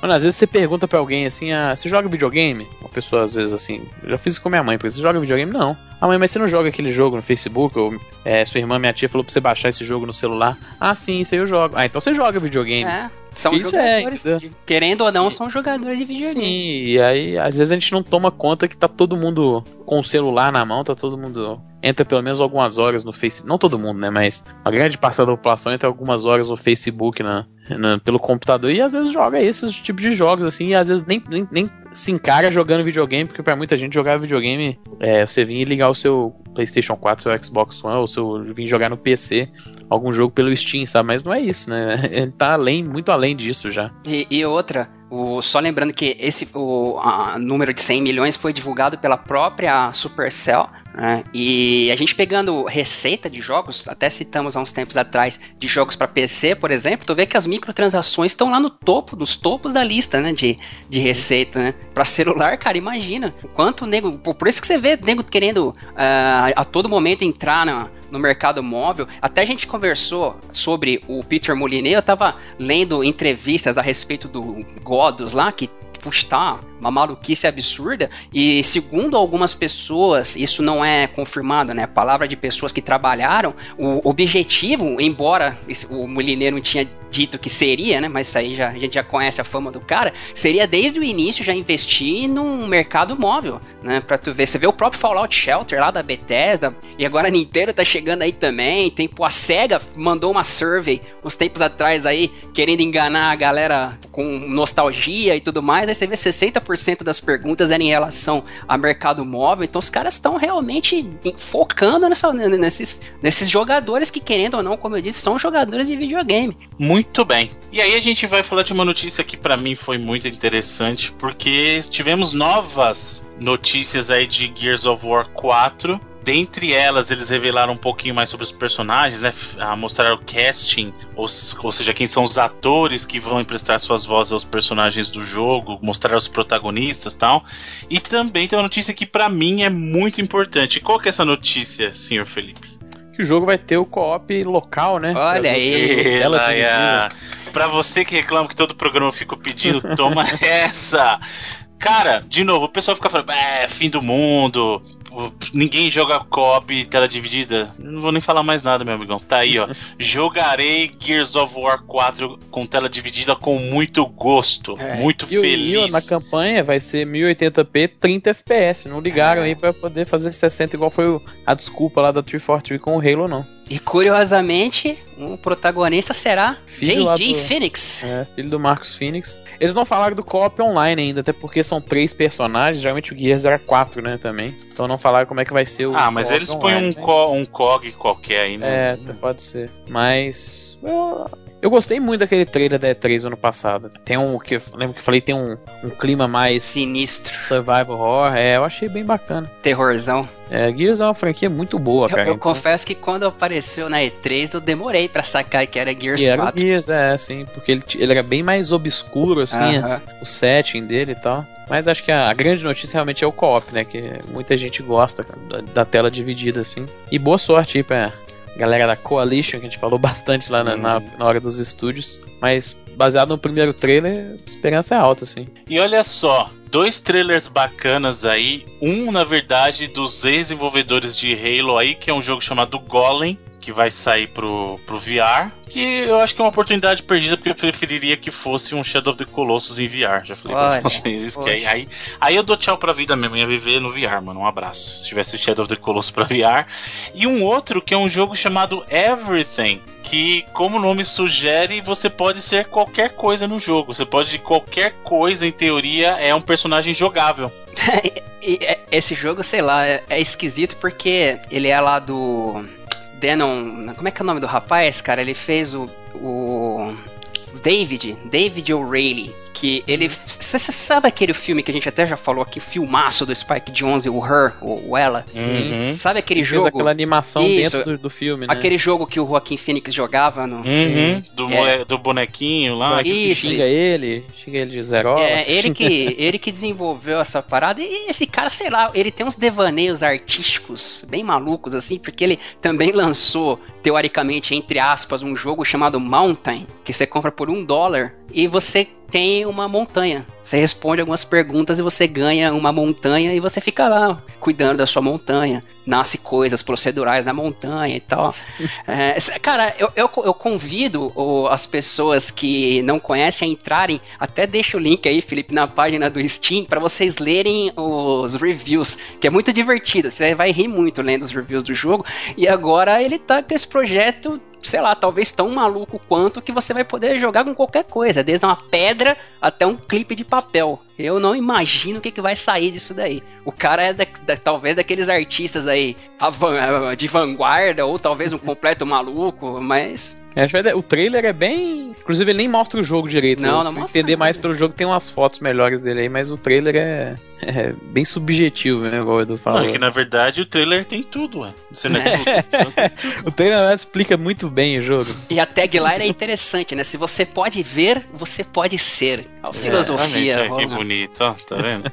Mano, às vezes você pergunta pra alguém assim: ah, você joga videogame? Uma pessoa, às vezes, assim. Eu já fiz isso com minha mãe, porque você joga videogame? Não. Ah, mãe, mas você não joga aquele jogo no Facebook? Ou é, sua irmã, minha tia, falou pra você baixar esse jogo no celular? Ah, sim, isso aí eu jogo. Ah, então você joga videogame. É, são Isso é, jogadores. entendeu? de- querendo ou não, são jogadores de videogame. Sim, e aí às vezes a gente não toma conta que tá todo mundo com o celular na mão, tá todo mundo. Entra pelo menos algumas horas no Facebook. Não todo mundo, né? Mas a grande parte da população entra algumas horas no Facebook na, na- pelo computador e às vezes joga esses tipos de jogos, assim, e às vezes nem, nem, nem se encara jogando videogame, porque pra muita gente jogar videogame é você vir e ligar o seu PlayStation 4, seu Xbox One, ou seu vir jogar no PC algum jogo pelo Steam, sabe? Mas não é isso, né? [laughs] Ele tá além, muito além disso já. E, e outra, o, só lembrando que esse o a, número de 100 milhões foi divulgado pela própria Supercell, né? E a gente pegando receita de jogos, até citamos há uns tempos atrás, de jogos para PC, por exemplo, tu vê que as microtransações estão lá no topo, nos topos da lista, né, de, de receita, né? Para celular, cara, imagina o quanto nego, por isso que você vê nego querendo ah, a todo momento entrar na no mercado móvel. Até a gente conversou sobre o Peter Molyneux, eu tava lendo entrevistas a respeito do Godos lá, que puxa, tá uma maluquice absurda. E segundo algumas pessoas, isso não é confirmado, né? Palavra de pessoas que trabalharam, o objetivo, embora o Molyneux não tinha dito que seria, né? Mas isso aí já, a gente já conhece a fama do cara, seria desde o início já investir num mercado móvel, né? Pra tu ver, você vê o próprio Fallout Shelter lá da Bethesda, e agora a Nintendo tá chegando aí também, tem, pô, a SEGA mandou uma survey uns tempos atrás aí, querendo enganar a galera com nostalgia e tudo mais, aí você vê 60% das perguntas eram em relação a mercado móvel, então os caras estão realmente focando nessa- nesses, nesses jogadores que, querendo ou não, como eu disse, são jogadores de videogame. Muito bem. E aí a gente vai falar de uma notícia que pra mim foi muito interessante, porque tivemos novas notícias aí de Gears of War 4. Dentre elas, eles revelaram um pouquinho mais sobre os personagens, né? Mostraram o casting, ou, seja, quem são os atores que vão emprestar suas vozes aos personagens do jogo, mostraram os protagonistas tal. E também tem uma notícia que para mim é muito importante. Qual que é essa notícia, senhor Felipe? Que o jogo vai ter o co-op local, né? Olha aí. Ela, Pra você que reclama que todo programa eu fico pedindo, toma [laughs] essa! Cara, de novo, o pessoal fica falando, é, fim do mundo, ninguém joga cop tela dividida. Não vou nem falar mais nada, meu amigão. Tá aí, ó. [laughs] Jogarei Gears of War 4 com tela dividida com muito gosto. É. Muito e feliz. E na campanha vai ser 1080p 30 FPS. Não ligaram é. aí para poder fazer 60 igual foi a desculpa lá da 343 com o Halo, não. E curiosamente, o protagonista será J.J. Do... Phoenix. É, filho do Marcos Phoenix. Eles não falaram do co-op online ainda, até porque são três personagens, geralmente o Gears era quatro, né, também. Então não falaram como é que vai ser o Ah, mas eles põem um, co um COG qualquer aí, né? É, pode ser. Mas... Eu, eu gostei muito daquele trailer da E3 ano passado. Tem um que eu lembro que eu falei, tem um, um clima mais sinistro, survival horror. É, eu achei bem bacana. Terrorzão. É, Gears é uma franquia muito boa, eu, cara. Eu então... confesso que quando apareceu na E3 eu demorei para sacar que era Gears e 4. Era Gears, é, sim, porque ele, ele era bem mais obscuro assim, uh -huh. o setting dele e tal. Mas acho que a, a, grande notícia realmente é o co-op, né? Que muita gente gosta da, da, tela dividida assim. E boa sorte aí pra galera da Coalition, que a gente falou bastante lá na, na, na, hora dos estúdios. Mas baseado no primeiro trailer, a esperança é alta, assim. E olha só, dois trailers bacanas aí. Um, na verdade, dos ex-desenvolvedores de Halo aí, que é um jogo chamado Golem, que vai sair pro, pro VR. Que eu acho que é uma oportunidade perdida, porque eu preferiria que fosse um Shadow of the Colossus em VR. Já falei Olha, pra vocês [laughs] isso. Que aí, aí, aí, eu dou tchau pra vida mesmo. Ia viver no VR, mano. Um abraço. Se tivesse Shadow of the Colossus pra VR. E um outro que é um jogo chamado Everything. Que, como o nome sugere, você pode ser qualquer coisa no jogo. Você pode qualquer coisa, em teoria, é um personagem jogável. [laughs] Esse jogo, sei lá, é, é esquisito porque ele é lá do Denon. Como é que é o nome do rapaz, cara? Ele fez o. o David, David O'Reilly, que ele. Você sabe aquele filme que a gente até já falou aqui, filmaço do Spike Jonze, o Her, o, Ela? Uhum. Sabe aquele jogo? Fez aquela animação Isso, dentro do, do, filme, né? Aquele jogo que o Joaquim Phoenix jogava no. Uhum. Do, é. do bonequinho lá. Isso, xinga isso. ele, xinga ele de zero. É, ele que, ele que desenvolveu essa parada. E esse cara, sei lá, ele tem uns devaneios artísticos bem malucos, assim, porque ele também lançou, teoricamente, entre aspas, um jogo chamado Mountain, que você compra por um dólar e você tem uma montanha. Você responde algumas perguntas e você ganha uma montanha e você fica lá cuidando da sua montanha. Nasce coisas procedurais na montanha e tal. [laughs] é, cara, eu, eu, eu convido as pessoas que não conhecem a entrarem. Até deixa o link aí, Felipe, na página do Steam para vocês lerem os reviews, que é muito divertido. Você vai rir muito lendo os reviews do jogo. E agora ele tá com esse projeto sei lá, talvez tão maluco quanto que você vai poder jogar com qualquer coisa, desde uma pedra até um clipe de papel. Eu não imagino o que, que vai sair disso daí. O cara é da, da, talvez daqueles artistas aí de vanguarda, ou talvez um completo maluco, mas é, o trailer é bem. Inclusive, ele nem mostra o jogo direito. Não, não mostra. entender mais pelo jogo, tem umas fotos melhores dele aí, mas o trailer é, é bem subjetivo, né? Igual o Edu falou. Não, é que na verdade o trailer tem tudo, ué. Você não é tudo. [laughs] o trailer explica muito bem o jogo. E a tagline é interessante, né? Se você pode ver, você pode ser. A filosofia. É, que bonito, ó, tá vendo?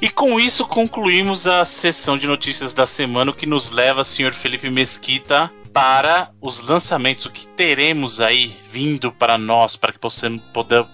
E com isso concluímos a sessão de notícias da semana, o que nos leva, senhor Felipe Mesquita, para os lançamentos, o que teremos aí vindo para nós, para que possamos poder.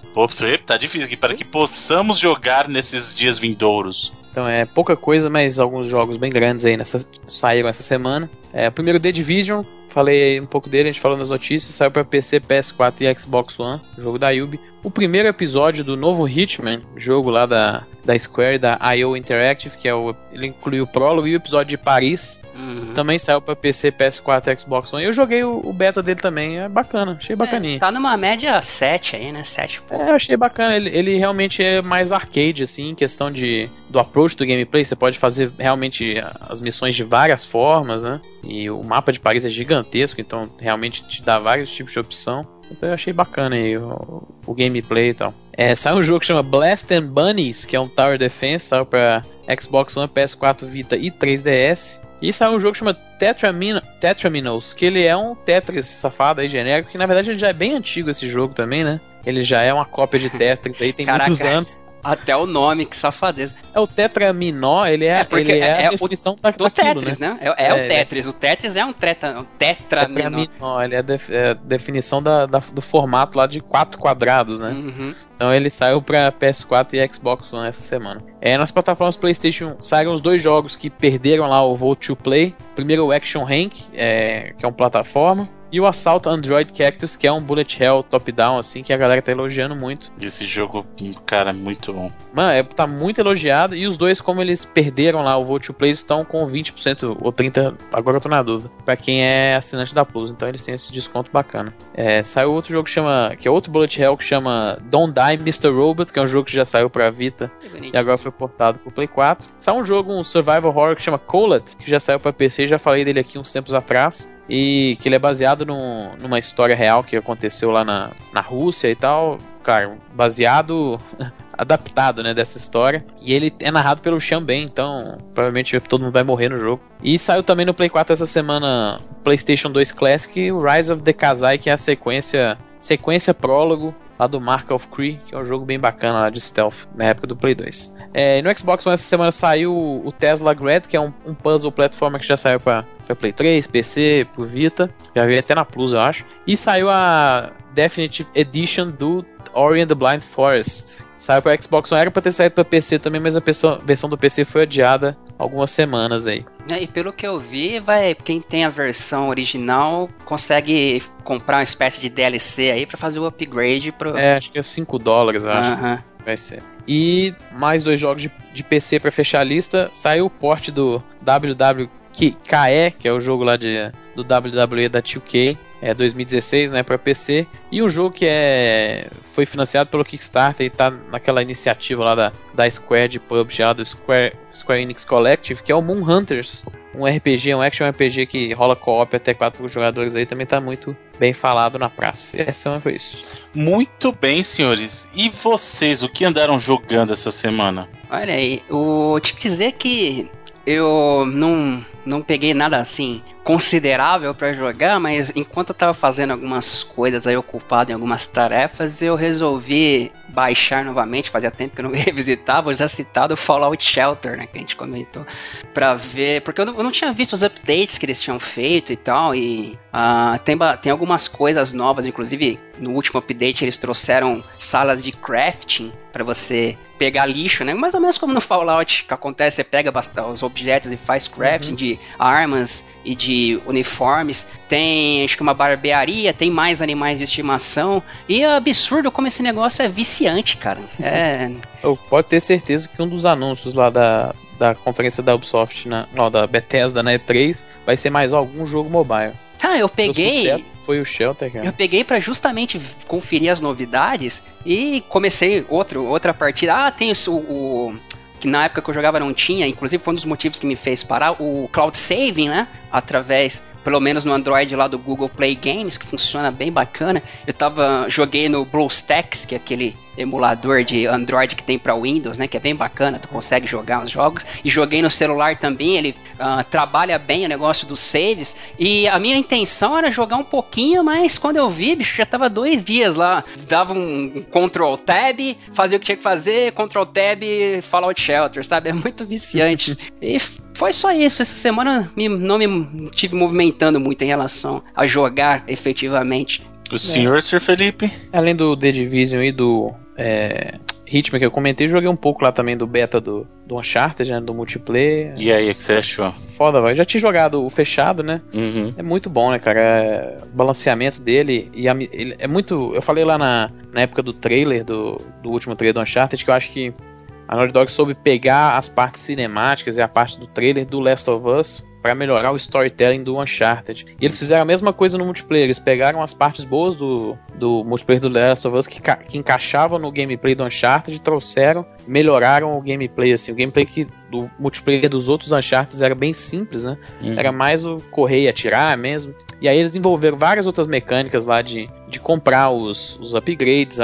Tá difícil aqui, para que possamos jogar nesses dias vindouros. Então é pouca coisa, mas alguns jogos bem grandes aí nessa, saíram essa semana. É, o primeiro The Division, falei um pouco dele, a gente falou nas notícias, saiu para PC, PS4 e Xbox One, jogo da Yubi. O primeiro episódio do novo Hitman, jogo lá da, da Square, da IO Interactive, que é o, ele inclui o prólogo e o episódio de Paris, Uhum. Também saiu pra PC, PS4 Xbox One. Eu joguei o, o, beta dele também, é bacana, achei bacaninha. É, tá numa média 7 aí, né? 7 É, achei bacana. Ele, ele realmente é mais arcade, assim, em questão de do approach do gameplay. Você pode fazer realmente as missões de várias formas, né? E o mapa de Paris é gigantesco, então realmente te dá vários tipos de opção. Então eu achei bacana aí o, o gameplay e tal. É, sai um jogo que chama Blast and Bunnies, que é um Tower Defense, saiu pra Xbox One, PS4 Vita e 3DS. E saiu um jogo que chama Tetramin Tetraminos, que ele é um Tetris safado aí, genérico, que na verdade ele já é bem antigo esse jogo também, né? Ele já é uma cópia de [laughs] Tetris aí, tem Caraca. muitos anos. Até o nome, que safadeza. É o Tetraminó, ele é, É, porque ele é, é- é a o- definição da, Do daquilo, Tetris, né? né? É, é o É, Tetris. O Tetris é um, treta, um tetraminó. Tetraminó, ele é, def- é a definição da, da- do formato lá de quatro quadrados, né? Uhum. Então ele saiu pra PS4 e Xbox One essa semana. É, nas plataformas PlayStation saíram os dois jogos que perderam lá o Vote to Play. Primeiro o Action Rank, é, que é um plataforma. E o Assault Android Cactus, que é um bullet hell top-down, assim, que a galera tá elogiando muito. Esse jogo, cara, é muito bom. Mano, é, tá muito elogiado. E os dois, como eles perderam lá o Vote to Play, eles estão com 20% ou 30%, agora eu tô na dúvida, pra quem é assinante da Plus. Então eles têm esse desconto bacana. É, saiu outro jogo que chama, que é outro bullet hell, que chama Don't Die Mr. Robot, que é um jogo que já saiu pra Vita e agora foi portado pro Play 4. Saiu um jogo, um survival horror que chama Colat, que já saiu pra PC, já falei dele aqui uns tempos atrás. E que ele é baseado num- numa história real que aconteceu lá na, na Rússia e tal. Claro, baseado, [laughs] adaptado, né, dessa história. E ele é narrado pelo Ben, então provavelmente todo mundo vai morrer no jogo. E saiu também no Play 4 essa semana PlayStation 2 Classic, o Rise of the Kazai, que é a sequência, sequência prólogo lá do Mark of Cree, que é um jogo bem bacana lá de stealth na época do Play 2. É, no Xbox One essa semana saiu o Tesla Grad, que é um, um puzzle platformer que já saiu para Play 3, PC, pro Vita, já veio até na Plus, eu acho. E saiu a Definitive Edition do Ori and the Blind Forest. Saiu para Xbox One, era para ter saído para PC também, mas a versão do PC foi adiada algumas semanas aí. É, E pelo que eu vi, vai quem tem a versão original consegue comprar uma espécie de DLC aí pra fazer o upgrade pro. É, acho que é 5 dólares, acho. Aham. Vai ser. E mais dois jogos de, de PC pra fechar a lista. Saiu o port do WWKE, que é o jogo lá de, do WWE da 2K, é 2016, né, para PC. E um jogo que é foi financiado pelo Kickstarter e tá naquela iniciativa lá da, da Square de publisher lá do Square, Square Enix Collective, que é o Moon Hunters. Um RPG, um action RPG que rola co-op até quatro jogadores aí, também tá muito bem falado na praça. E essa foi isso. Muito bem, senhores. E vocês, o que andaram jogando essa semana? Olha aí, o te dizer que eu não, não peguei nada assim considerável pra jogar, mas enquanto eu tava fazendo algumas coisas aí ocupado em algumas tarefas, eu resolvi baixar novamente, fazia tempo que eu não [laughs] revisitava, o já citado Fallout Shelter, né, que a gente comentou, pra ver, porque eu não, eu não tinha visto os updates que eles tinham feito e tal, e ah, tem, tem algumas coisas novas, inclusive no último update eles trouxeram salas de crafting pra você pegar lixo, né? Mais ou menos como no Fallout que acontece, você pega os objetos e faz crafting de armas e de uniformes. Tem acho que uma barbearia, tem mais animais de estimação. E é absurdo como esse negócio é viciante, cara. É. [laughs] Eu pode ter certeza que um dos anúncios lá da, da conferência da Ubisoft, na, não, da Bethesda na E3, vai ser mais algum jogo mobile. Ah, eu peguei. sucesso foi o Shelter, cara. Eu peguei pra justamente conferir as novidades e comecei outro, outra partida. Ah, tem o, o- que na época que eu jogava não tinha, inclusive foi um dos motivos que me fez parar, o cloud saving, né? Através, pelo menos no Android lá do Google Play Games, que funciona bem bacana. Eu tava joguei no BlueStacks, que é aquele emulador de Android que tem pra Windows, né? Que é bem bacana, tu consegue jogar os jogos. E joguei no celular também, ele ah, trabalha bem o negócio dos saves. E a minha intenção era jogar um pouquinho, mas quando eu vi, bicho, já tava dois dias lá. Dava um Ctrl Tab, fazia o que tinha que fazer, Ctrl Tab, Fallout Shelter, sabe? É muito viciante. e foi só isso. Essa semana me- não me tive movimentando muito em relação a jogar efetivamente. O senhor, Sr. Felipe? Além do The Division e do é, Hitman que eu comentei, joguei um pouco lá também do beta do, do Uncharted, né, do multiplayer. E aí, o que você achou? Foda, vai. Já tinha jogado o fechado, né? Uhum. É muito bom, né, cara? É, o balanceamento dele e a é muito. Eu falei lá na, na época do trailer, do, do último trailer do Uncharted, que eu acho que a Naughty Dog soube pegar as partes cinemáticas e a parte do trailer do Last of Us para melhorar o storytelling do Uncharted. E eles fizeram a mesma coisa no multiplayer. Eles pegaram as partes boas do, do multiplayer do The Last of Us que, que encaixavam no gameplay do Uncharted e trouxeram, melhoraram o gameplay assim. O gameplay que do multiplayer dos outros Uncharted era bem simples, né? Uhum. Era mais o correr e atirar mesmo. E aí eles desenvolveram várias outras mecânicas lá de, de comprar os, os upgrades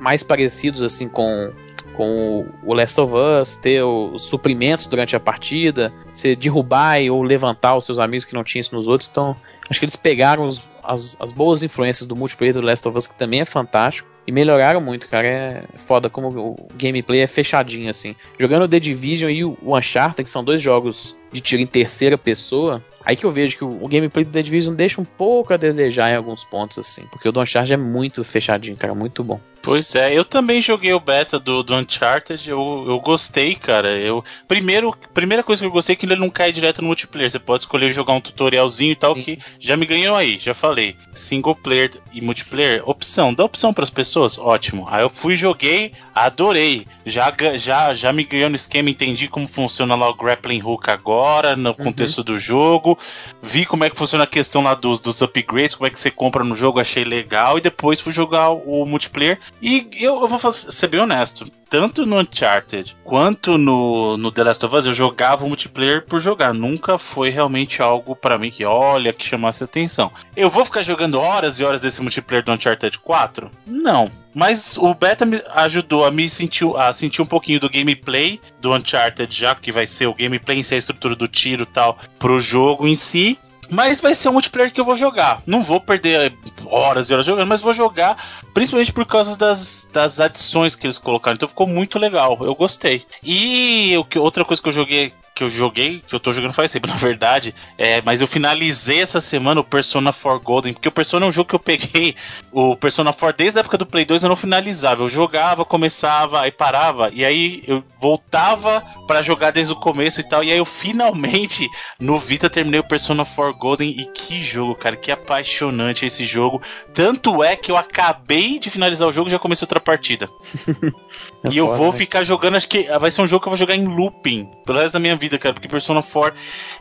mais parecidos assim com com o Last of Us, ter os suprimentos durante a partida, você derrubar ou levantar os seus amigos que não tinham isso nos outros. Então, acho que eles pegaram os, as, as boas influências do multiplayer do Last of Us, que também é fantástico, e melhoraram muito, cara. É foda como o gameplay é fechadinho, assim. Jogando The Division e o Uncharted, que são dois jogos de tiro em terceira pessoa, aí que eu vejo que o, o, gameplay do The Division deixa um pouco a desejar em alguns pontos, assim. Porque o do Uncharted é muito fechadinho, cara, muito bom. Pois é, eu também joguei o beta do, do Uncharted, eu, eu gostei, cara. Eu primeiro, primeira coisa que eu gostei é que ele não cai direto no multiplayer. Você pode escolher jogar um tutorialzinho e tal, Sim. que já me ganhou aí, já falei. Single player e multiplayer, opção, dá opção para as pessoas, ótimo. Aí eu fui, joguei, adorei. Já, já, já me ganhou no esquema, entendi como funciona lá o grappling hook agora, no uhum. contexto do jogo. Vi como é que funciona a questão lá dos, dos upgrades, como é que você compra no jogo, achei legal. E depois fui jogar o, o multiplayer. E eu, eu vou fazer, ser bem honesto, tanto no Uncharted quanto no, no The Last of Us, eu jogava o multiplayer por jogar. Nunca foi realmente algo para mim que, olha, que chamasse atenção. Eu vou ficar jogando horas e horas desse multiplayer do Uncharted 4? Não. Mas o beta me ajudou a me sentir, a sentir um pouquinho do gameplay do Uncharted, já que vai ser o gameplay em si, a estrutura do tiro e tal, pro jogo em si. Mas vai ser um multiplayer que eu vou jogar. Não vou perder horas e horas jogando, mas vou jogar, principalmente por causa das, das adições que eles colocaram. Então ficou muito legal, eu gostei. E o que, outra coisa que eu joguei que eu joguei, que eu tô jogando faz tempo, [laughs] na verdade, é, mas eu finalizei essa semana o Persona 4 Golden, porque o Persona é um jogo que eu peguei, o Persona 4 desde a época do Play 2 eu não finalizava, eu jogava, começava, aí parava, e aí eu voltava para jogar desde o começo e tal, e aí eu finalmente no Vita terminei o Persona 4 Golden e que jogo, cara, que apaixonante esse jogo, tanto é que eu acabei de finalizar o jogo e já comecei outra partida. [laughs] é e eu vou né? ficar jogando, acho que vai ser um jogo que eu vou jogar em looping pelo resto da minha vida cara, porque Persona 4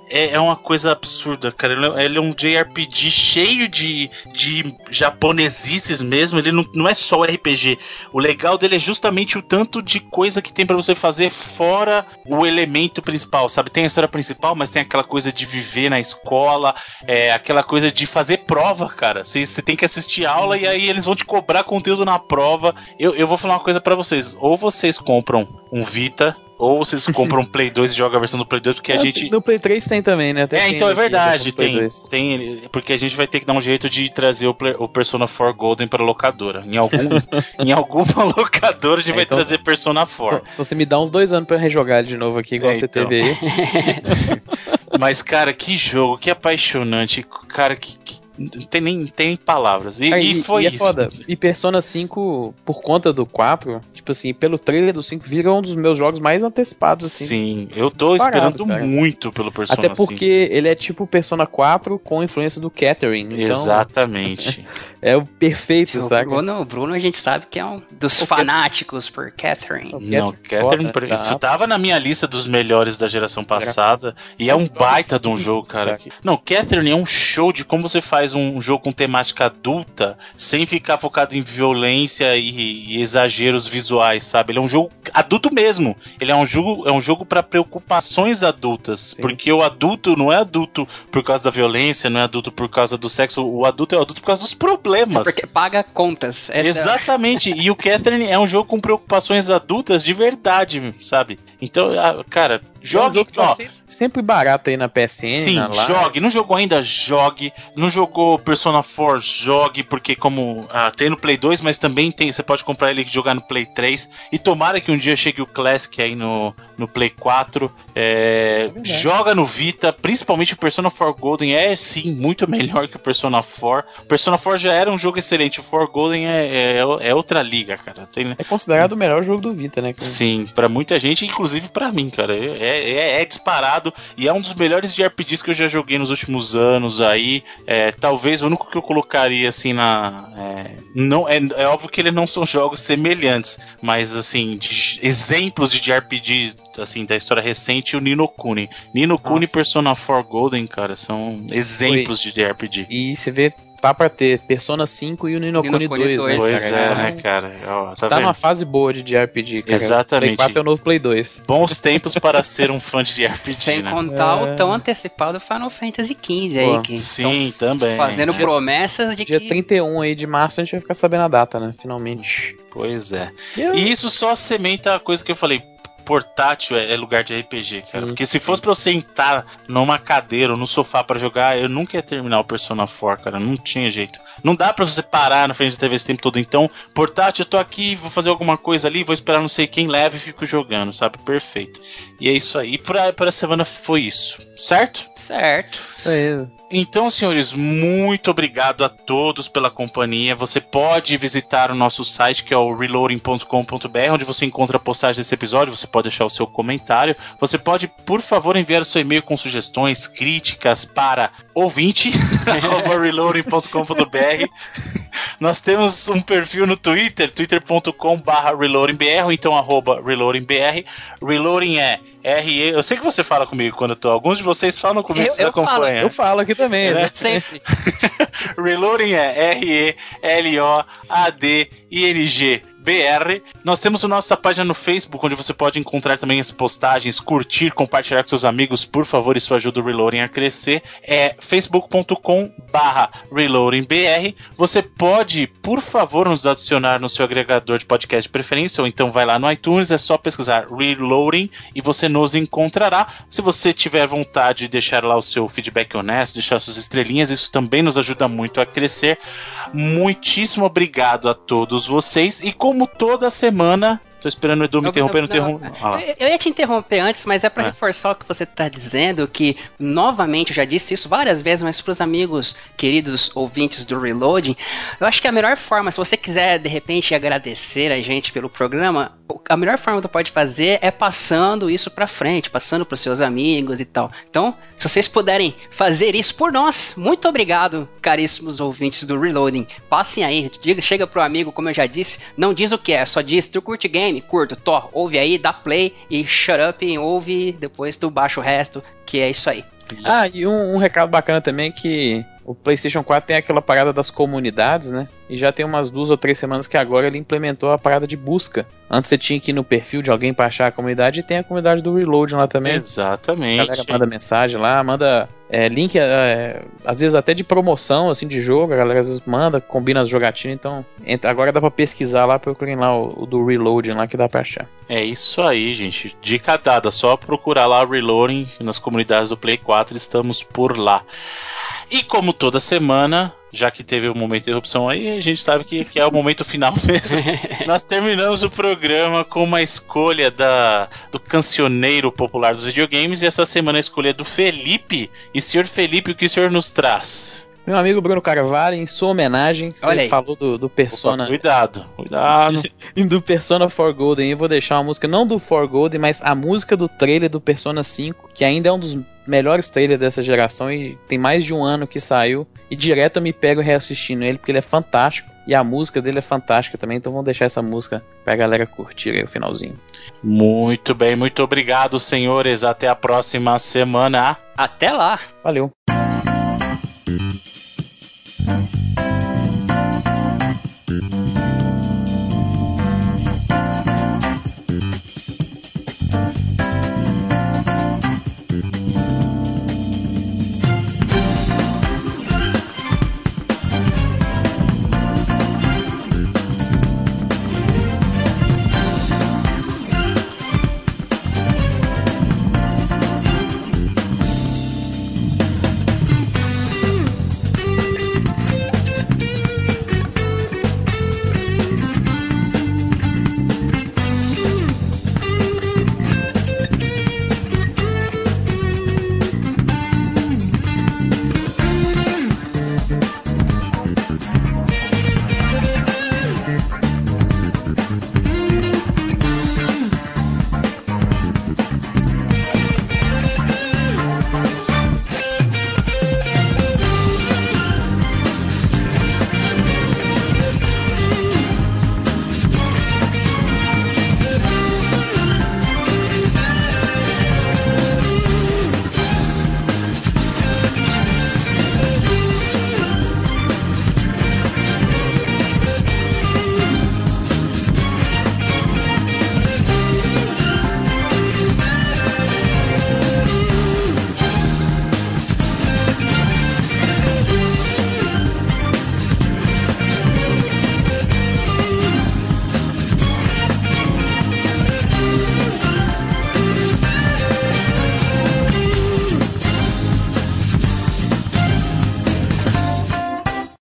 é, é uma coisa absurda, cara. Ele, é, ele é um JRPG cheio de, de japonesices mesmo. Ele não, não é só RPG. O legal dele é justamente o tanto de coisa que tem para você fazer fora o elemento principal, sabe? Tem a história principal, mas tem aquela coisa de viver na escola, é, aquela coisa de fazer prova, cara. Você, tem que assistir aula e aí eles vão te cobrar conteúdo na prova. Eu, eu vou falar uma coisa para vocês. Ou vocês compram um Vita ou vocês [laughs] compram um Play 2 e jogam a versão do Play 2, porque a gente. No Play 3 tem também, né? Até é, então é verdade, tem, tem. Porque a gente vai ter que dar um jeito de trazer o, o Persona 4 Golden para locadora. Em, algum, [laughs] em alguma locadora a gente é, vai então, trazer Persona 4. Então você me dá uns dois anos para rejogar de novo aqui, igual é, você então. teve aí. [laughs] Mas, cara, que jogo, que apaixonante. Cara, que, que não tem nem tem palavras. E, e, e foi e é isso. Foda. E Persona 5, por conta do 4, tipo assim, pelo trailer do 5, vira um dos meus jogos mais antecipados, assim. Sim, eu tô esperando cara. muito pelo Persona 5. Até porque 5. ele é tipo Persona 4 com influência do Catherine. Então, Exatamente. [laughs] é o perfeito, sabe? O Bruno, o Bruno a gente sabe que é um dos o fanáticos por Catherine. Não, Catherine tá. tava na minha lista dos melhores da geração passada. E é um baita de um jogo, cara. Não, Catherine é um show de como você faz faz um jogo com temática adulta sem ficar focado em violência e, e exageros visuais, sabe? Ele é um jogo adulto mesmo. Ele é um jogo, é um jogo para preocupações adultas, Sim. porque o adulto não é adulto por causa da violência, não é adulto por causa do sexo, o adulto é adulto por causa dos problemas. Porque paga contas. Essa é [laughs] Exatamente. É... e o Catherine é um jogo com preocupações adultas de verdade, sabe? Então, cara, Jogue, é um ó, sempre, sempre, barato aí na PSN. Sim, na jogue. Não jogou ainda? Jogue. Não jogou Persona 4? Jogue, porque como ah, tem no Play 2, mas também tem. Você pode comprar ele e jogar no Play 3. E tomara que um dia chegue o Classic aí no, no Play 4. É, é joga no Vita, principalmente o Persona 4 Golden é sim muito [laughs] melhor que o Persona 4. O Persona 4 já era um jogo excelente, o 4 Golden é, é, é outra liga, cara. Tem, é considerado o melhor jogo do Vita, né? Sim, para muita gente, inclusive para mim, cara. É, é, disparado e é um dos melhores de RPGs que eu já joguei nos últimos anos aí. É, talvez o único que eu colocaria assim na. É, não, é, é óbvio que eles não são jogos semelhantes, mas assim, de exemplos de RPG assim, da história recente, o Nino Kuni. Nino Kuni e Persona 4 Golden, cara, são exemplos Oi. de RPG. E você vê tá pra ter Persona 5 e o Nino, Kuni 2, 2, né? Pois cara? é, né, cara? Ó, tá tá numa fase boa de RPG, cara. Exatamente. Play 4 é o novo Play 2. Bons tempos para ser um fã de RPG, Sem né? contar é... o tão antecipado Final Fantasy XV aí, que Sim, também. Fazendo dia, promessas de dia que... Dia 31 aí de março a gente vai ficar sabendo a data, né? Finalmente. Pois é. E isso só sementa a coisa que eu falei portátil é, é lugar de RPG, cara. Sim, Porque se fosse pra eu sentar numa cadeira ou no sofá para jogar, eu nunca ia terminar o Persona 4, cara. Não tinha jeito. Não dá pra você parar na frente da TV esse tempo todo. Então, portátil, eu tô aqui, vou fazer alguma coisa ali, vou esperar não sei quem leve e fico jogando, sabe? Perfeito. E é isso aí. E pra, pra semana foi isso, certo? Certo. Isso aí. Então, senhores, muito obrigado a todos pela companhia. Você pode visitar o nosso site que é o reloading.com.br, onde você encontra a postagem desse episódio. Você pode deixar o seu comentário. Você pode, por favor, enviar o seu e-mail com sugestões, críticas para ouvinte [laughs] reloading.com.br. Nós temos um perfil no Twitter, twitter.com/reloadingbr ou então arroba reloadingbr. Reloading é R-E. Eu sei que você fala comigo quando eu tô. Alguns de vocês falam comigo, eu, você eu acompanha. Falo, eu falo aqui também, né? [laughs] Sempre. Reloading é R-E-L-O-A-D-I-N-G. BR. Nós temos a nossa página no Facebook, onde você pode encontrar também as postagens, curtir, compartilhar com seus amigos. Por favor, isso ajuda o Reloading a crescer. É facebook.com barra reloadingbr. Você pode, por favor, nos adicionar no seu agregador de podcast de preferência, ou então vai lá no iTunes, é só pesquisar Reloading e você nos encontrará. Se você tiver vontade de deixar lá o seu feedback honesto, deixar suas estrelinhas, isso também nos ajuda muito a crescer. Muitíssimo obrigado a todos vocês e como como toda semana Tô esperando o Edu me interromper, não, não, não ah, eu, eu ia te interromper antes, mas é para é. reforçar o que você tá dizendo, que novamente, eu já disse isso várias vezes, mas pros amigos queridos ouvintes do Reloading, eu acho que a melhor forma, se você quiser de repente agradecer a gente pelo programa, a melhor forma que você pode fazer é passando isso para frente, passando pros seus amigos e tal. Então, se vocês puderem fazer isso por nós, muito obrigado, caríssimos ouvintes do Reloading. Passem aí, diga, chega pro amigo, como eu já disse, não diz o que é, só diz tu curte game game, curto, to, ouve aí, dá play e shut up ouve, depois tu baixa o resto, que é isso aí. Ah, e um, um recado bacana também que o PlayStation 4 tem aquela parada das comunidades, né? E já tem umas duas ou três semanas que agora ele implementou a parada de busca. Antes você tinha que ir no perfil de alguém para achar a comunidade e tem a comunidade do Reload lá também. Exatamente. A galera manda mensagem lá, manda é, link, é, às vezes até de promoção, assim, de jogo. A galera às vezes manda, combina as jogatinas. Então, agora dá pra pesquisar lá, procurem lá o, o do Reloading lá que dá pra achar. É isso aí, gente. Dica dada, só procurar lá o Reloading nas comunidades do Play 4, estamos por lá. E como toda semana, já que teve um momento de interrupção aí, a gente sabe que, que é o momento final [laughs] mesmo. [laughs] Nós terminamos o programa com uma escolha da, do cancioneiro popular dos videogames, e essa semana a escolha é do Felipe. E senhor Felipe, o que o senhor nos traz? Meu amigo Bruno Carvalho, em sua homenagem, você falou do, do Persona. Opa, cuidado, cuidado. [laughs] do Persona 4 Golden. Eu vou deixar uma música, não do 4 Golden, mas a música do trailer do Persona 5, que ainda é um dos melhores trailers dessa geração e tem mais de um ano que saiu. E direto eu me pego reassistindo ele, porque ele é fantástico. E a música dele é fantástica também, então vamos deixar essa música pra galera curtir aí o finalzinho. Muito bem, muito obrigado, senhores. Até a próxima semana. Até lá. Valeu. Mm-hmm.